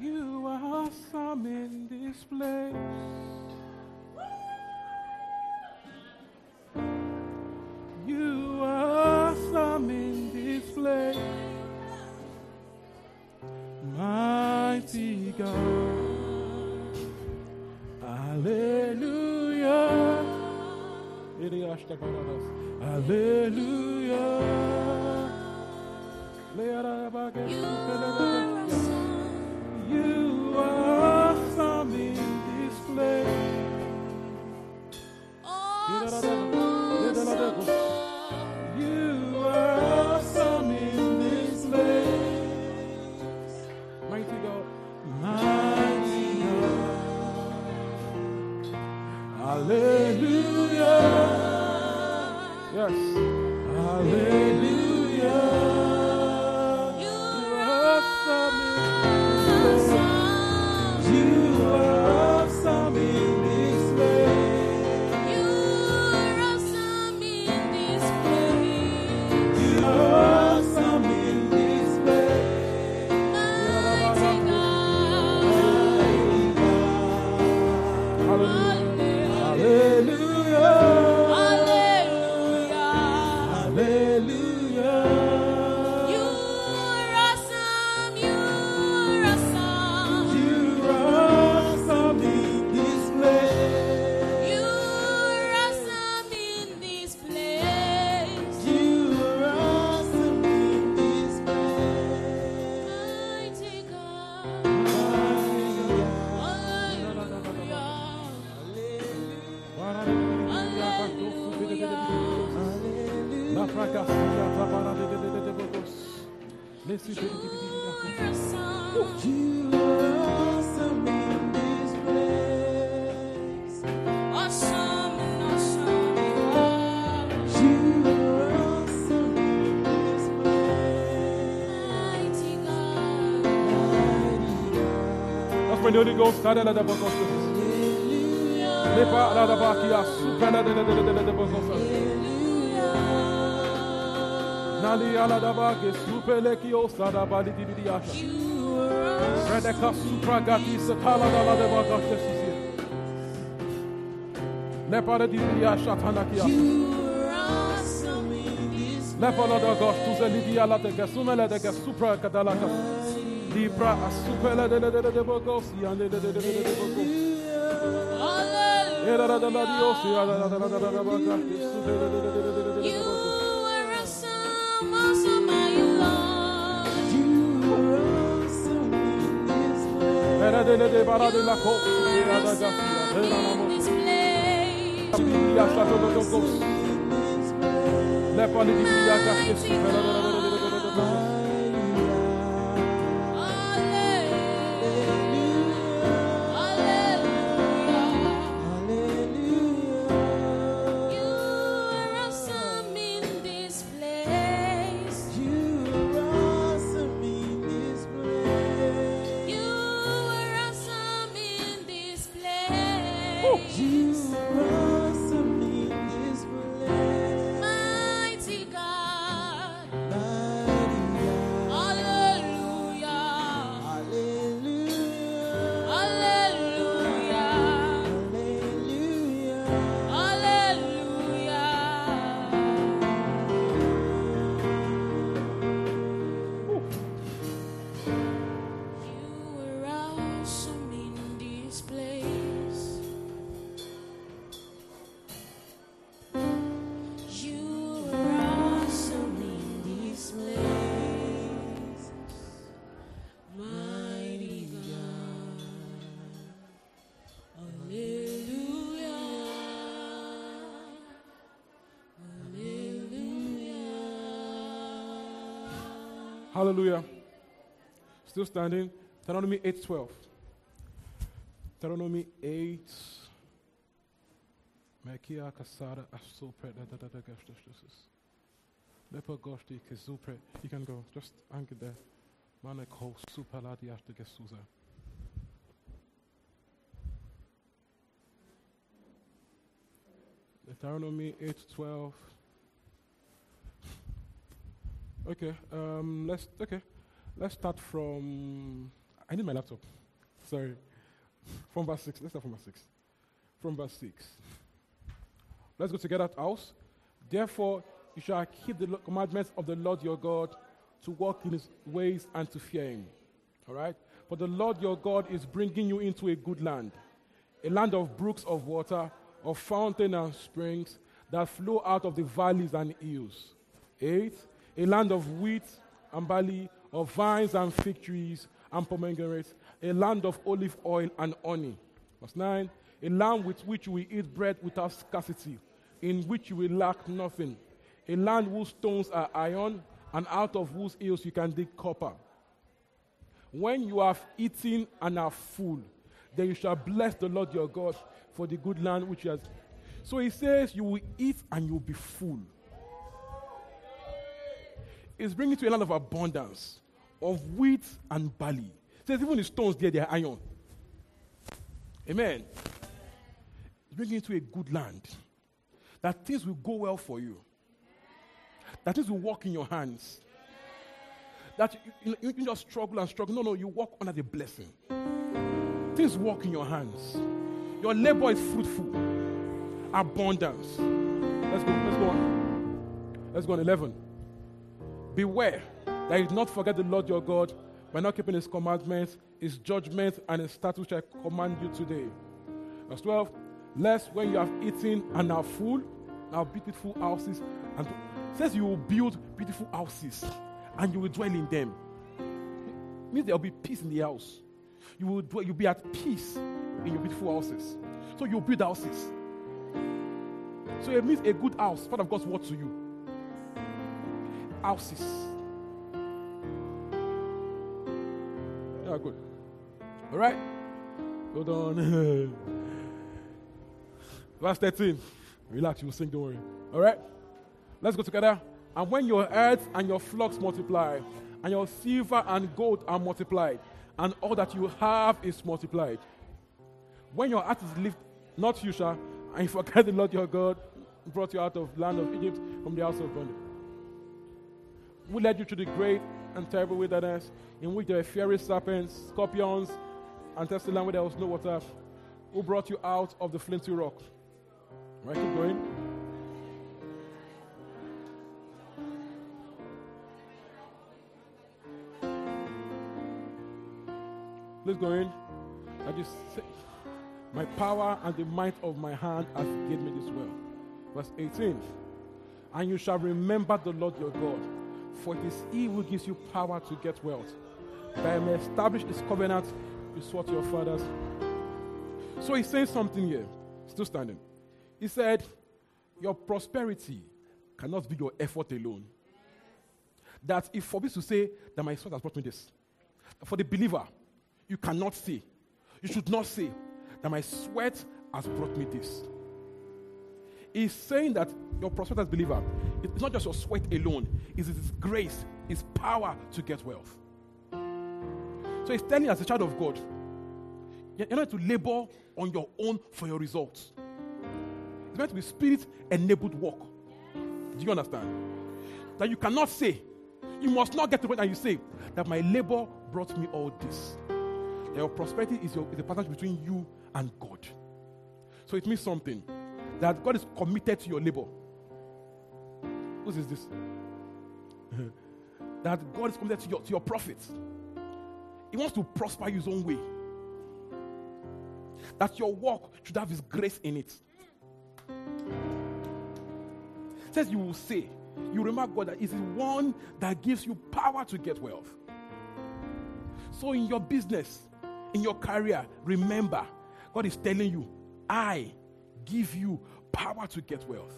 You are awesome in this place. You are awesome in this place. Mighty God. Hallelujah. Hallelujah. You are awesome in this place. Hallelujah. Yes. Hallelujah. in the Holy Ghost. this ala daba ke supele ki o sada bali di di asha. Rede ka supra ka di di ki la da se li di de de supra ka. Libra de You are awesome, awesome Lord. Hallelujah. Still standing. Deuteronomy 8 12. Deuteronomy 8. Mekia kasada asupre da da da da ke kesupre. You can go. Just hang it there. Maneko supaladi after gesuza. Deuteronomy 8 12. Okay, um, let's okay, let's start from. I need my laptop. Sorry, from verse six. Let's start from verse six. From verse six. Let's go together at house. Therefore, you shall keep the commandments of the Lord your God to walk in His ways and to fear Him. All right. For the Lord your God is bringing you into a good land, a land of brooks of water, of fountain and springs that flow out of the valleys and hills. Eight, a land of wheat and barley, of vines and fig trees and pomegranates, a land of olive oil and honey. Verse 9, a land with which you will eat bread without scarcity, in which you will lack nothing. A land whose stones are iron, and out of whose hills you can dig copper. When you have eaten and are full, then you shall bless the Lord your God for the good land which he has. So he says, You will eat and you'll be full. Is bringing to a land of abundance of wheat and barley. It says even the stones there, they are iron. Amen. It's bringing you to a good land. That things will go well for you. That things will work in your hands. That you, you, you just struggle and struggle. No, no, you walk under the blessing. Things work in your hands. Your labor is fruitful. Abundance. Let's go. Let's go on. Let's go on 11. Beware that you do not forget the Lord your God by not keeping his commandments, his judgments, and his statutes which I command you today. Verse 12. Lest when you have eaten and are full, now beautiful houses, and says you will build beautiful houses and you will dwell in them. It means there will be peace in the house. You will dwell, you'll be at peace in your beautiful houses. So you will build houses. So it means a good house, part of God's word to you. Houses. Yeah, good. All right. Hold on. Verse 13. Relax, you will sing, don't worry. All right. Let's go together. And when your herds and your flocks multiply, and your silver and gold are multiplied, and all that you have is multiplied. When your heart is lifted, not you shall, and you forget the Lord your God brought you out of land of Egypt from the house of bondage. Who led you to the great and terrible wilderness, in which there were fiery serpents, scorpions, and tested land where there was no water. Who brought you out of the flinty rock? Right, keep going. Let's go in. I just say, my power and the might of my hand has given me this well. Verse 18. And you shall remember the Lord your God, for it is He who gives you power to get wealth, that I may establish His covenant you swore to your fathers. So he's saying something here. Still standing. He said, Your prosperity cannot be your effort alone. That it forbids to say that my son has brought me this. For the believer, you cannot say, you should not say that my sweat has brought me this. He's saying that your prosperity as believer, it's not just your sweat alone, it's His grace, His power to get wealth. So he's telling you as a child of God, you're not to labor on your own for your results. It's meant to be spirit enabled work. Do you understand? That you cannot say, you must not get to the point that you say that my labor brought me all this. That your prosperity is, your, is a partnership between you and God. So it means something that God is committed to your labor. Who is this? that God is committed to your, to your profits. He wants to prosper his own way. That your work should have his grace in it. Says you will say, you remember God that is the one that gives you power to get wealth. So in your business, in your career, remember, God is telling you, I give you power to get wealth.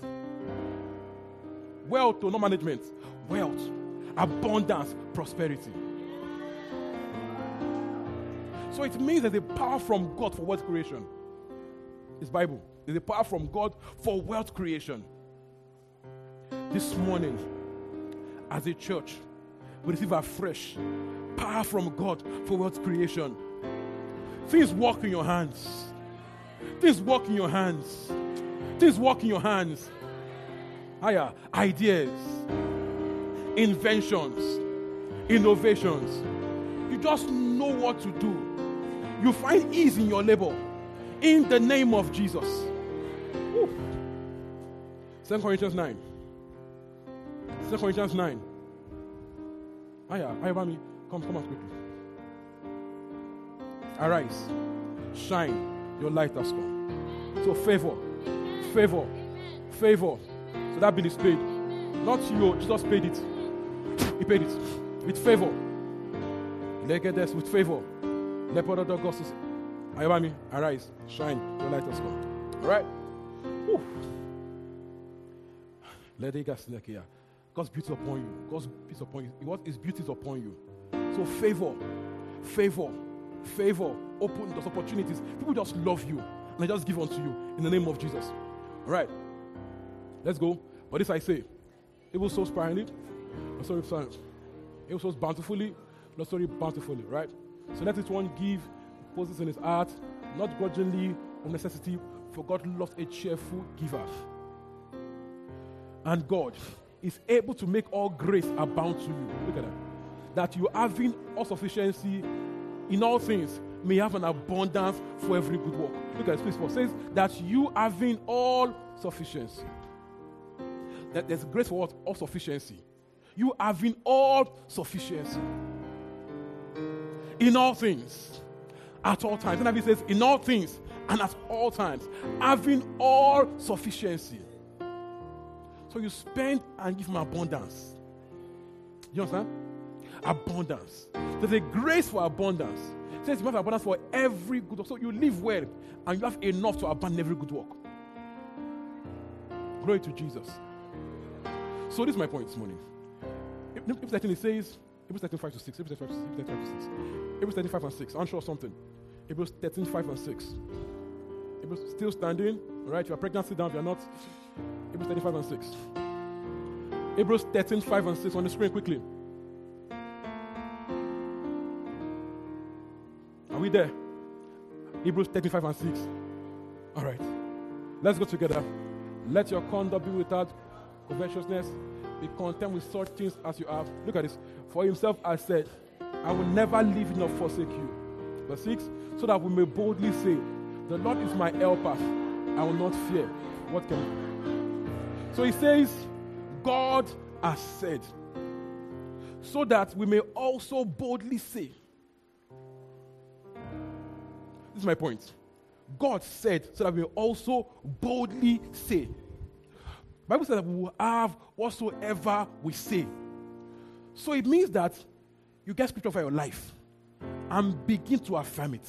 Wealth to no management, wealth, abundance, prosperity. So it means there's a power from God for wealth creation. It's Bible. There's a power from God for wealth creation. This morning, as a church, we receive a fresh power from God for wealth creation. Things work in your hands. Things work in your hands. Things work in your hands. Higher ideas, inventions, innovations. You just know what to do. You find ease in your labor. In the name of Jesus. Woo. 2 Corinthians 9. 2 Corinthians 9. Aya, Aya, me. Come, come out quickly. Arise, shine, your light has come. So favor, favor, favor. So that bill is paid. Not you, Jesus paid it. He paid it with favor. Legedes with favor. Augustus. Ayabami, arise, shine, your light has come. All right? Whew. Let it gas here. God's beauty upon you. God's peace upon you. What is beauty upon you. So favor, favor, favor, open those opportunities. People just love you. And I just give unto you in the name of Jesus. All right. Let's go. But this I say. Evil it. Lord sorry, sons. He sows bountifully, Lord sorry, bountifully, right? So let each one give, poses in his heart, not grudgingly of necessity, for God loves a cheerful giver. And God is able to make all grace abound to you. Look at that. That you having all sufficiency in all things may have an abundance for every good work. Look at this. It says that you having all sufficiency. That there's grace for what? All sufficiency. You having all sufficiency. In all things. At all times. And it says, in all things and at all times. Having all sufficiency. So you spend and give him abundance. You understand? Abundance. There's a grace for abundance. It says you have abundance for every good work. So you live well and you have enough to abandon every good work. Glory to Jesus. So this is my point this morning. Hebrews 13 it says, Hebrews 13, 5 to 6. Hebrews 13, 5 to 6. Hebrews 13, 5 to 6. Hebrews 13, 5 and 6. I'm sure something. Hebrews 13, 5 and 6. Hebrews still standing. Right? If you're pregnant, sit down. If you're not, Hebrews 13, 5 and 6. Hebrews 13, 5 and 6 on the screen quickly. We there? Hebrews 13, 5 and 6. All right. Let's go together. Let your conduct be without covetousness. Be content with such things as you have. Look at this. For himself has said, I will never leave nor forsake you. Verse 6. So that we may boldly say, The Lord is my helper. I will not fear. What can I? So he says, God has said. So that we may also boldly say. This is my point. God said, so that we also boldly say. Bible says that we will have whatsoever we say. So it means that you get scripture for your life and begin to affirm it.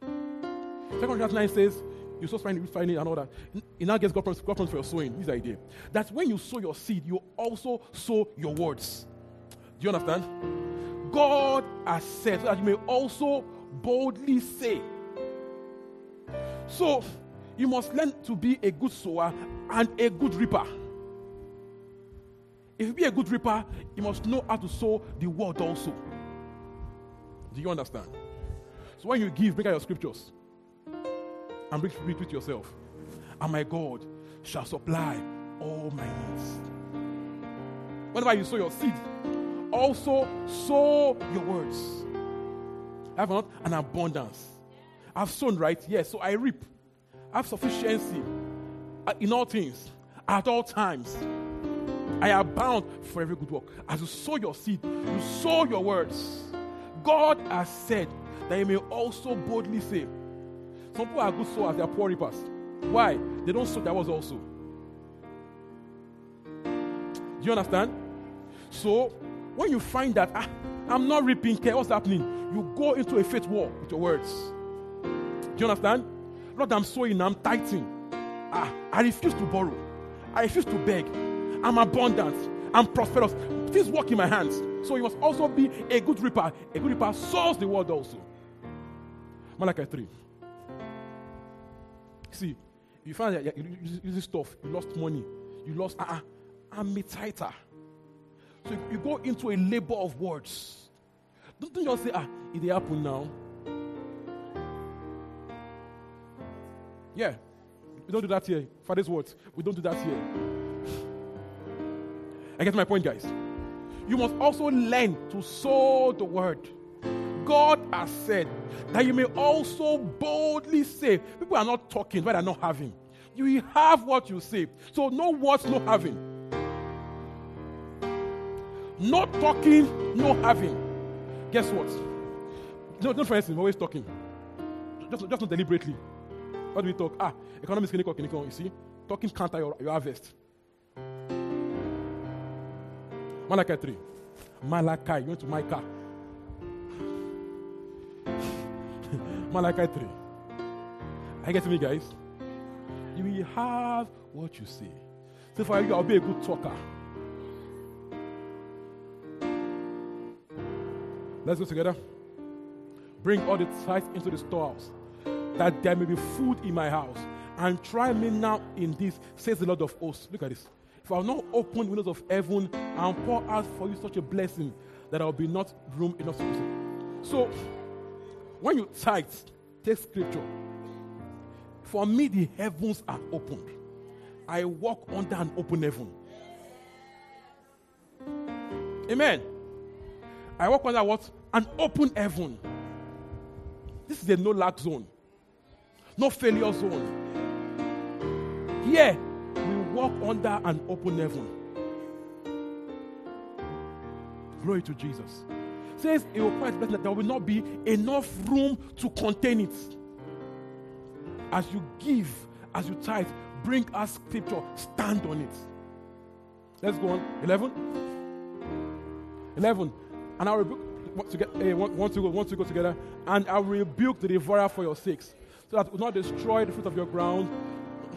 Second Corinthians 9 says, you sow finding, finding and all that. It now gets God promise, God promise for your sowing. This idea. That when you sow your seed, you also sow your words. Do you understand? God has said so that you may also boldly say. So you must learn to be a good sower and a good reaper. If you be a good reaper, you must know how to sow the word also. Do you understand? So when you give, bring out your scriptures and bring it with yourself. And my God shall supply all my needs. Whenever you sow your seed, also sow your words. I have not an abundance. I've sown right, yes, so I reap. I have sufficiency uh, in all things, at all times. I abound for every good work. As you sow your seed, you sow your words. God has said that you may also boldly say. Some people are good sowers, they are poor reapers. Why? They don't sow their words also. Do you understand? So, when you find that ah, I'm not reaping care, what's happening? You go into a faith war with your words. Do you understand? Lord, I'm sowing, I'm tithing. Ah, I refuse to borrow. I refuse to beg. I'm abundant. I'm prosperous. Things work in my hands. So you must also be a good reaper. A good reaper sows the word also. Malachi 3. See, you find that you use stuff, you lost money, you lost, uh uh I'm a tither. So you go into a labor of words. Don't just say, ah, it happen now. Yeah. We don't do that here. Father's words. We don't do that here. I get my point, guys. You must also learn to sow the word. God has said that you may also boldly say. People are not talking, but they're not having. You have what you say. So no words, no having. No talking, no having. Guess what? No, not for instance, we're always talking. Just, just not deliberately. What do we talk? Ah, economics, clinical, clinical. You see? Talking counter your, your harvest. Malachi 3. Malachi. You went to Micah. Malachi 3. I get me, guys. You will have what you say. So for you, I'll be a good talker. Let's go together. Bring all the tithes into the storehouse, that there may be food in my house. And try me now in this, says the Lord of hosts. Look at this. If I will not open the windows of heaven and pour out for you such a blessing that there will be not room enough to. So, when you tithe, take scripture. For me, the heavens are opened. I walk under an open heaven. Amen. I walk under what? An open heaven. This is a no lack zone, no failure zone. Here, we walk under an open heaven. Glory to Jesus. Says it will quite that there will not be enough room to contain it. As you give, as you tithe, bring us scripture, stand on it. Let's go on. 11. 11. And I rebuke, to get, eh, want, to go, want to go together. And I will rebuke the devourer for your sakes, so that will not destroy the fruit of your ground,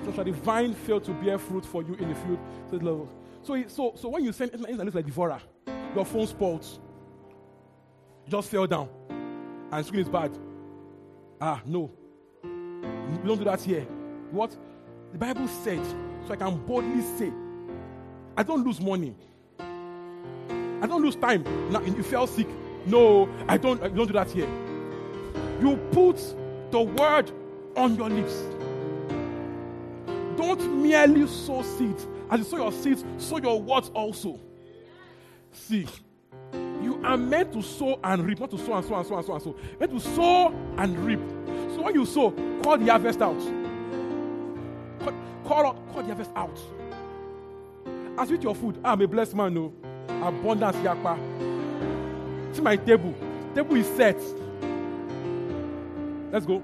so shall the vine fail to bear fruit for you in the field. The Lord. So, so, so when you send it looks like devourer, your phone spoils, just fell down, and screen is bad. Ah, no. We don't do that here. What? The Bible said, so I can boldly say, I don't lose money. I don't lose time. Now if you fell sick. No, I don't. I don't do that here. You put the word on your lips. Don't merely sow seeds. As you sow your seeds, sow your words also. See, you are meant to sow and reap, not to sow and sow and sow and sow and sow. Meant to sow and reap. So when you sow, call the harvest out. Call, call, out- call the harvest out. As with your food, I'm a blessed man, no. Abundance, yakpa. See my table. Table is set. Let's go.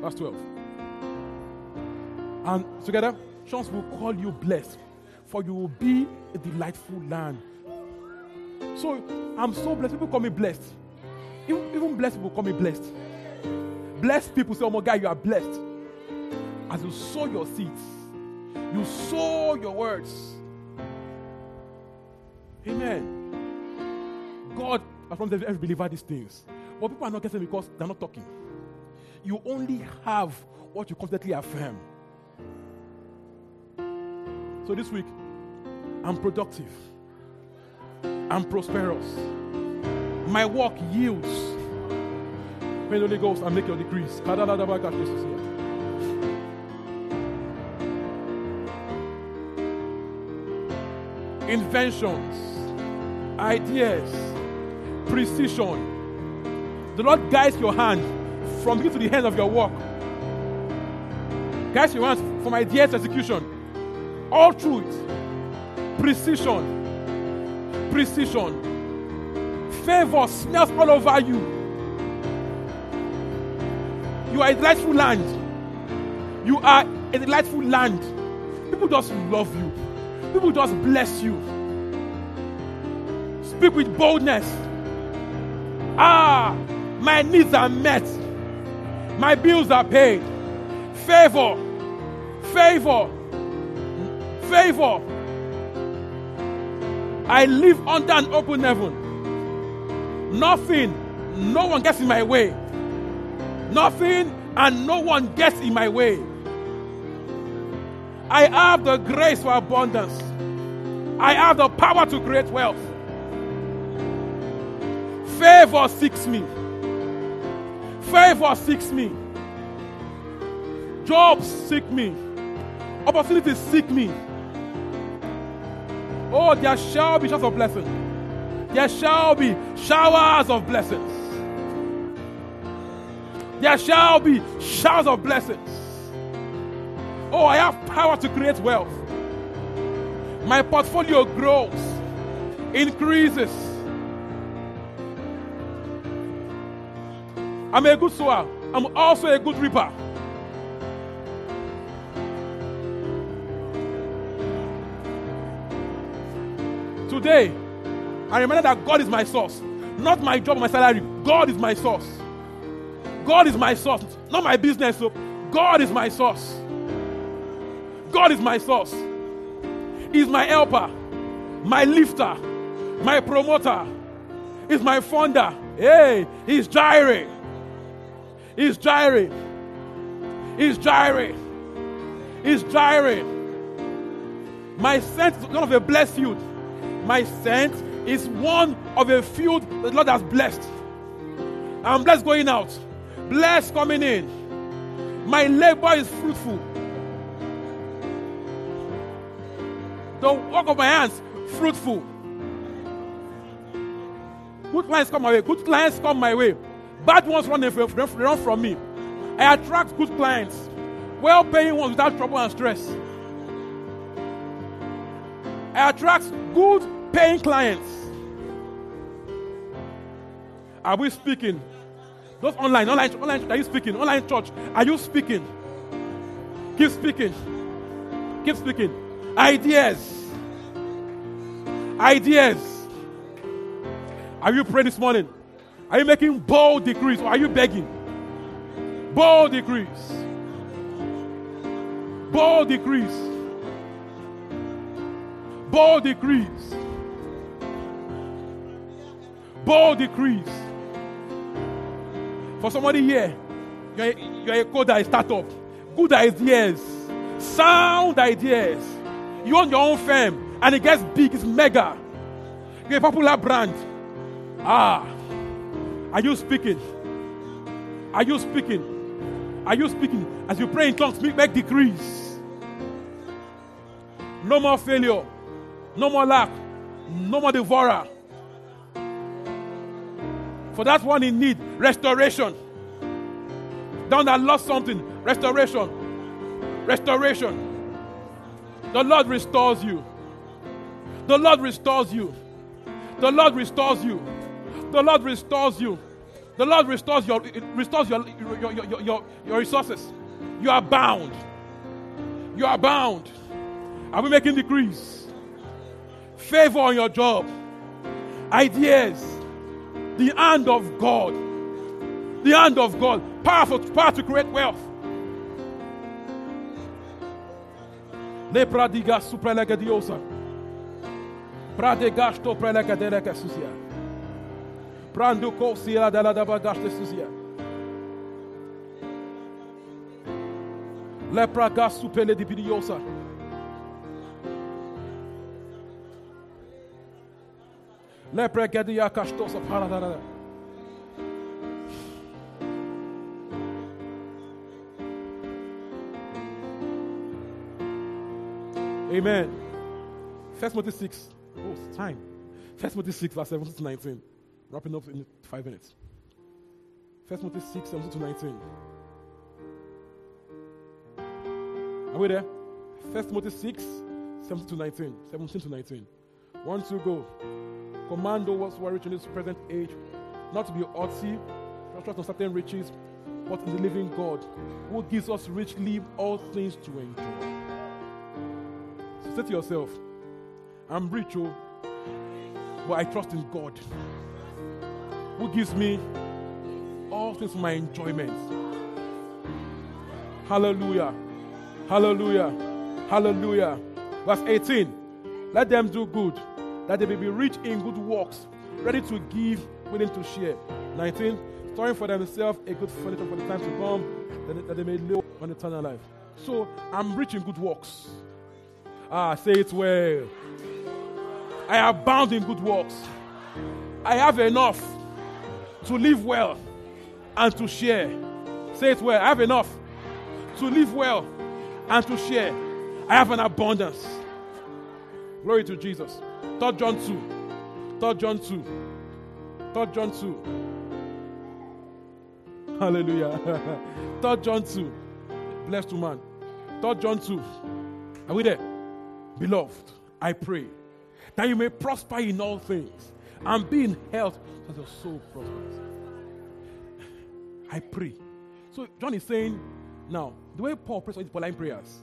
Verse 12. And together, chance will call you blessed, for you will be a delightful land. So I'm so blessed. People call me blessed. Even, even blessed people call me blessed. Blessed people say, Oh my God, you are blessed. As you sow your seeds, you sow your words. Amen. Has promised every believer these things. But people are not getting because they're not talking. You only have what you constantly affirm. Um. So this week, I'm productive. I'm prosperous. My work yields. Pray the Holy Ghost and make your decrees. Inventions, ideas, precision. The Lord guides your hand from beginning to the end of your work. Guides your hands from idea to execution. All it. Precision. Precision. Favor smells all over you. You are a delightful land. You are a delightful land. People just love you. People just bless you. Speak with boldness. Ah, my needs are met. My bills are paid. Favor. Favor. Favor. I live under an open heaven. Nothing, no one gets in my way. Nothing and no one gets in my way. I have the grace for abundance. I have the power to create wealth. Favor seeks me. Favor seeks me. Jobs seek me. Opportunities seek me. Oh, there shall be showers of blessing. There shall be showers of blessings. There shall be showers of blessings. Oh, I have power to create wealth. My portfolio grows, increases. I'm a good sower. I'm also a good reaper. Today, I remember that God is my source, not my job, my salary. God is my source. God is my source, not my business. So God is my source. God is my source. He's my helper, my lifter, my promoter. He's my founder. Hey, he's Jireh. He's Jireh. He's Jireh. He's Jireh. My scent is one of a blessed field. My scent is one of a field that the Lord has blessed. I'm blessed going out, blessed coming in. My labor is fruitful. The work of my hands, fruitful. Good clients come my way. Good clients come my way. Bad ones run, run from me. I attract good clients, well paying ones without trouble and stress. I attract good paying clients. Are we speaking? Those online, online, online, are you speaking? Online church, are you speaking? Keep speaking. Keep speaking. Ideas. Ideas. Are you praying this morning? Are you making bold decrees or are you begging? Bold decrees. Bold decrees. Bold decrees. Bold decrees. For somebody here, you're a, you're a coder, a startup. Good ideas. Sound ideas. You own your own firm and it gets big, it's mega. You're a popular brand. Ah. Are you speaking? Are you speaking? Are you speaking? As you pray in tongues, make, decrees. No more failure. No more lack. No more devourer. For that one in need, restoration. Down that lost something, restoration. Restoration. The Lord restores you. The Lord restores you. The Lord restores you. The Lord restores you. The Lord restores your restores your your, your, your, your, resources. You are bound. You are bound. Are we making decrees? Favor on your job. Ideas. The hand of God. The hand of God. Powerful power to create wealth. Lepra diga supralegediosa. Pradegasto prelegedeleke susia. Prando kosia della dabagaste susia. Lepra gasu pele di pidiosa. Lepra gedia kastosa paradara. Amen. First Timothy 6. Oh, it's time. First Timothy 6, verse 17 to 19. Wrapping up in five minutes. First Timothy 6, 17 to 19. Are we there? First Timothy 6, 17 to 19. 17 to 19. One, two, go. Command those who are rich in this present age not to be haughty, trust on certain riches, but in the living God, who gives us richly all things to enjoy. So say to yourself, I'm rich, oh, but I trust in God, who gives me all things my enjoyment. Hallelujah. Hallelujah. Hallelujah. Verse 18. Let them do good, that they may be rich in good works, ready to give, willing to share. 19. Storing for themselves a good furniture for the time to come, that they, that they may live on eternal life. So I'm rich in good works. Ah, say it well. I abound in good works. I have enough to live well and to share. Say it well. I have enough to live well and to share. I have an abundance. Glory to Jesus. 3 John 2. 3 John 2. 3 John 2. Hallelujah. 3 John 2. Blessed to man. 3 John 2. Are we there? Beloved, I pray that you may prosper in all things and be in health as your soul prospers. I pray. So John is saying, now, the way Paul prays his Pauline prayers,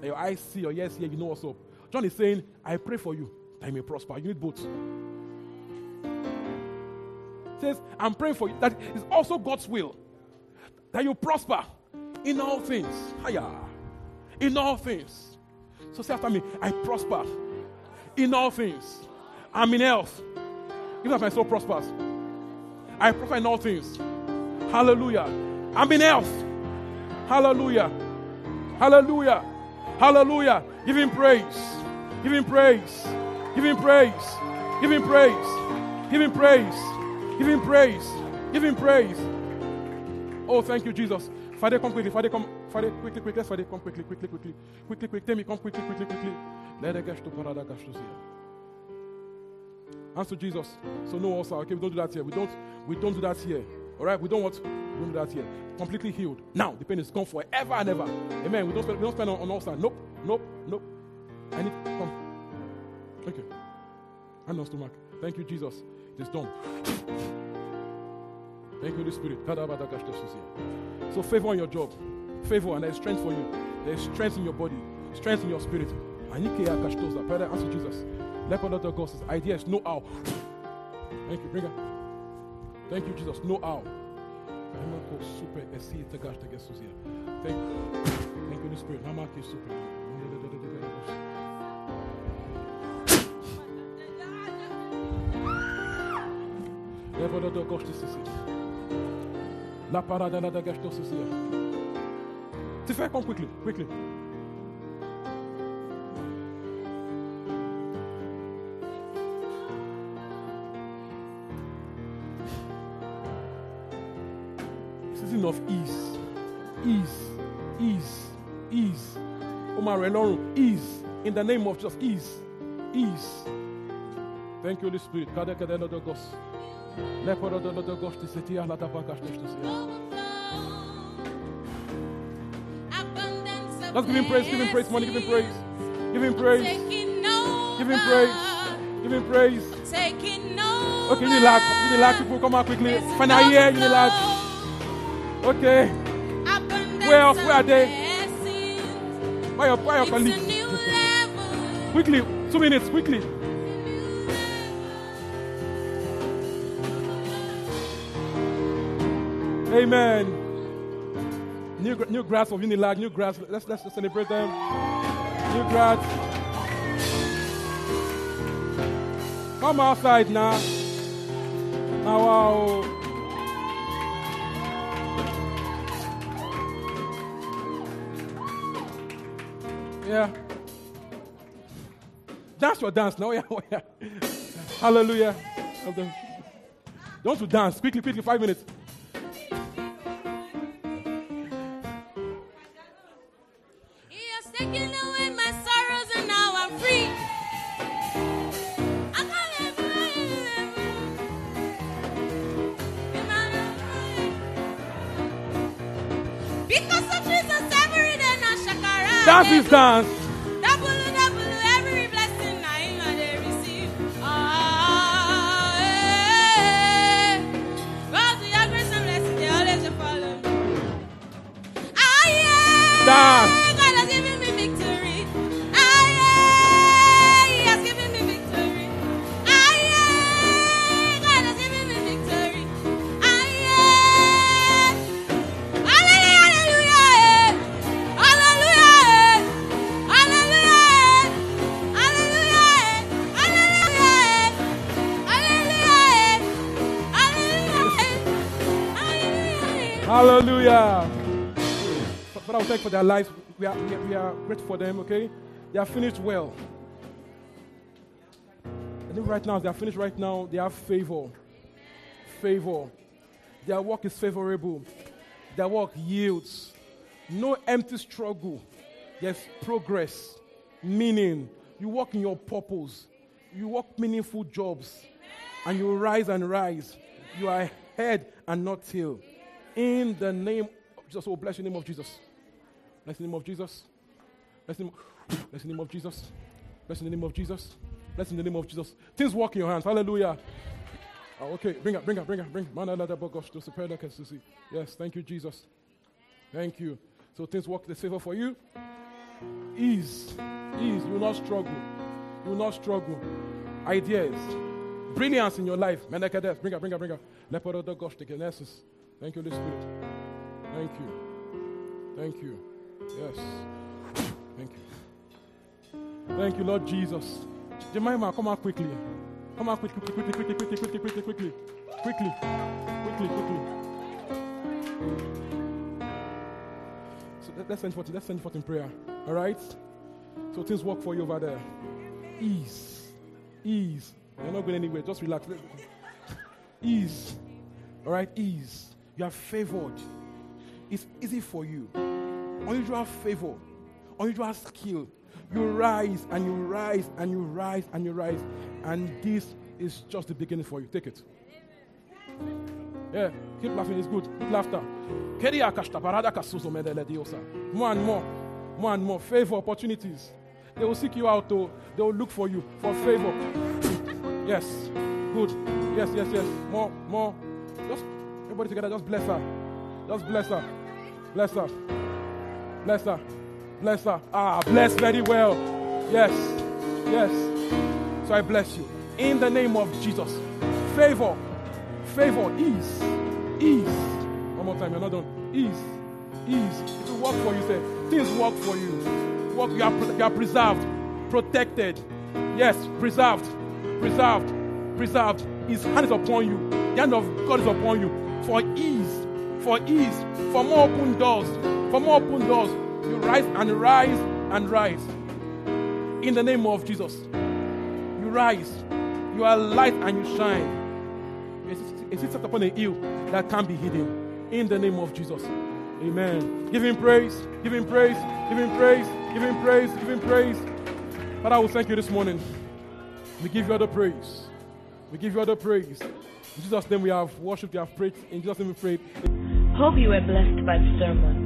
that your eyes see, your ears hear, you know what's up. John is saying, I pray for you that you may prosper. You need both. says, I'm praying for you. That is also God's will. That you prosper in all things. Hiya. In all things. So say after me, I prosper in all things. I'm in health. Even if my soul prospers. I prosper in all things. Hallelujah. I'm in health. Hallelujah. Hallelujah. Hallelujah. Give him praise. Give him praise. Give him praise. Give him praise. Give him praise. Give him praise. Give him praise. Oh, thank you, Jesus. Father, come quickly. Father, come. Father, quickly, quickly. Father, come quickly, quickly, quickly, quickly, quickly. Tell me, come quickly, quickly, quickly. Let the gash to parada gash to see. Answer Jesus. So no ulcer. Okay, we don't do that here. We don't. We don't do that here. All right, we don't want. We don't do that here. Completely healed. Now the pain is gone forever and ever. Amen. We don't spend. We don't spend on, on ulcer. Nope. Nope. Nope. I need. Come. You. Hand on stomach. Thank you, Jesus. It is done. Thank you, Holy Spirit. So favor on your job. Favor and there's strength for you. There's strength in your body. Strength in your spirit. Answer Jesus. Leopard of the Ghosts. Ideas. no out. Thank you, bring up. Thank you, Jesus. No out. Thank you. Thank you, Holy Spirit. Namaki super. Leopard of the Ghosts. This is here. La parada da gashtos is here. To fair come quickly, quickly. Elorun, ease. In the name of just ease, ease. Thank you, Holy Spirit. Kada kada no do gos. Leporo do do gos de setia la da bagash de setia. Let's give him praise, give him praise, money, give him praise. Give him praise. Give him praise. Give him praise. Okay, Unilag. You lag people. Come out quickly. Final year, you need lag. Okay. Where else? Where are they? Why your colleagues? quickly. Two minutes, quickly. Amen. New, new grads of Unilag, new grads. Let's, let's celebrate them. New grads. Come outside now. Now, wow. Dance your dance now. Yeah, yeah. Hallelujah. Don't you dance. Quickly, quickly, five minutes. For their lives. We are, we are, are grateful for them, okay? They are finished well. I think right now, they are finished right now. They have favor. Favor. Their work is favorable. Their work yields. No empty struggle. There's progress, meaning. You work in your purpose. You work meaningful jobs. And you rise and rise. You are head and not tail. In the name of Jesus. Oh, bless the name of Jesus. Bless the name of Jesus. Bless the name, bless the name of Jesus. Bless the name of Jesus. Bless in the name of Jesus. Things work in your hands. Hallelujah. Oh, okay, bring her, bring her, bring her, bring her. Yes, thank you, Jesus. Thank you. So things work the favor for you. Ease. Ease. You will not struggle. You will not struggle. Ideas. Brilliance in your life. Bring her, bring her, bring her. Leporodo gosh, the genesis. Thank you, Holy Spirit. Thank you. Thank you. Yes. Thank you. Thank you, Lord Jesus. Jemima, come out quickly. Come out quickly, quickly, quickly, quickly, quickly, quickly, quickly, quickly, quickly, quickly. So let- let's send forth, let's send forth in prayer. All right. So things work for you over there. Ease. Ease. You're not going anywhere. Just relax. Ease. All right? Ease. You are favored. It's easy for you. Unusual favor. Unusual skill. You rise and you rise and you rise and you rise. And this is just the beginning for you. Take it. Yeah, keep laughing. It's good. Keep laughter. More and more. More and more. Favor opportunities. They will seek you out. To, they will look for you for favor. yes. Good. Yes, yes, yes. More, more. Just everybody together. Just bless her. Just bless her. Bless her. Bless her. Bless her. Ah, bless very well. Yes. Yes. So I bless you. In the name of Jesus. Favor. Favor. Ease. Ease. One more time. You're not done. Ease. Ease. It will work for you. Say, things work for you. Work. You are, you are preserved. Protected. Yes. Preserved. Preserved. Preserved. His hand is upon you. The hand of God is upon you. For ease. For ease. For more open doors. For more open doors. You rise and rise and rise. In the name of Jesus. You rise. You are light and you shine. It sits upon a hill that can't be hidden. In the name of Jesus. Amen. Give him praise. Give him praise. Give him praise. Give him praise. Give him praise. Father, I will thank you this morning. We give you all the praise. We give you all the praise. In Jesus' name we have worshiped, we have prayed. In Jesus' name we prayed. Hope you were blessed by the sermon.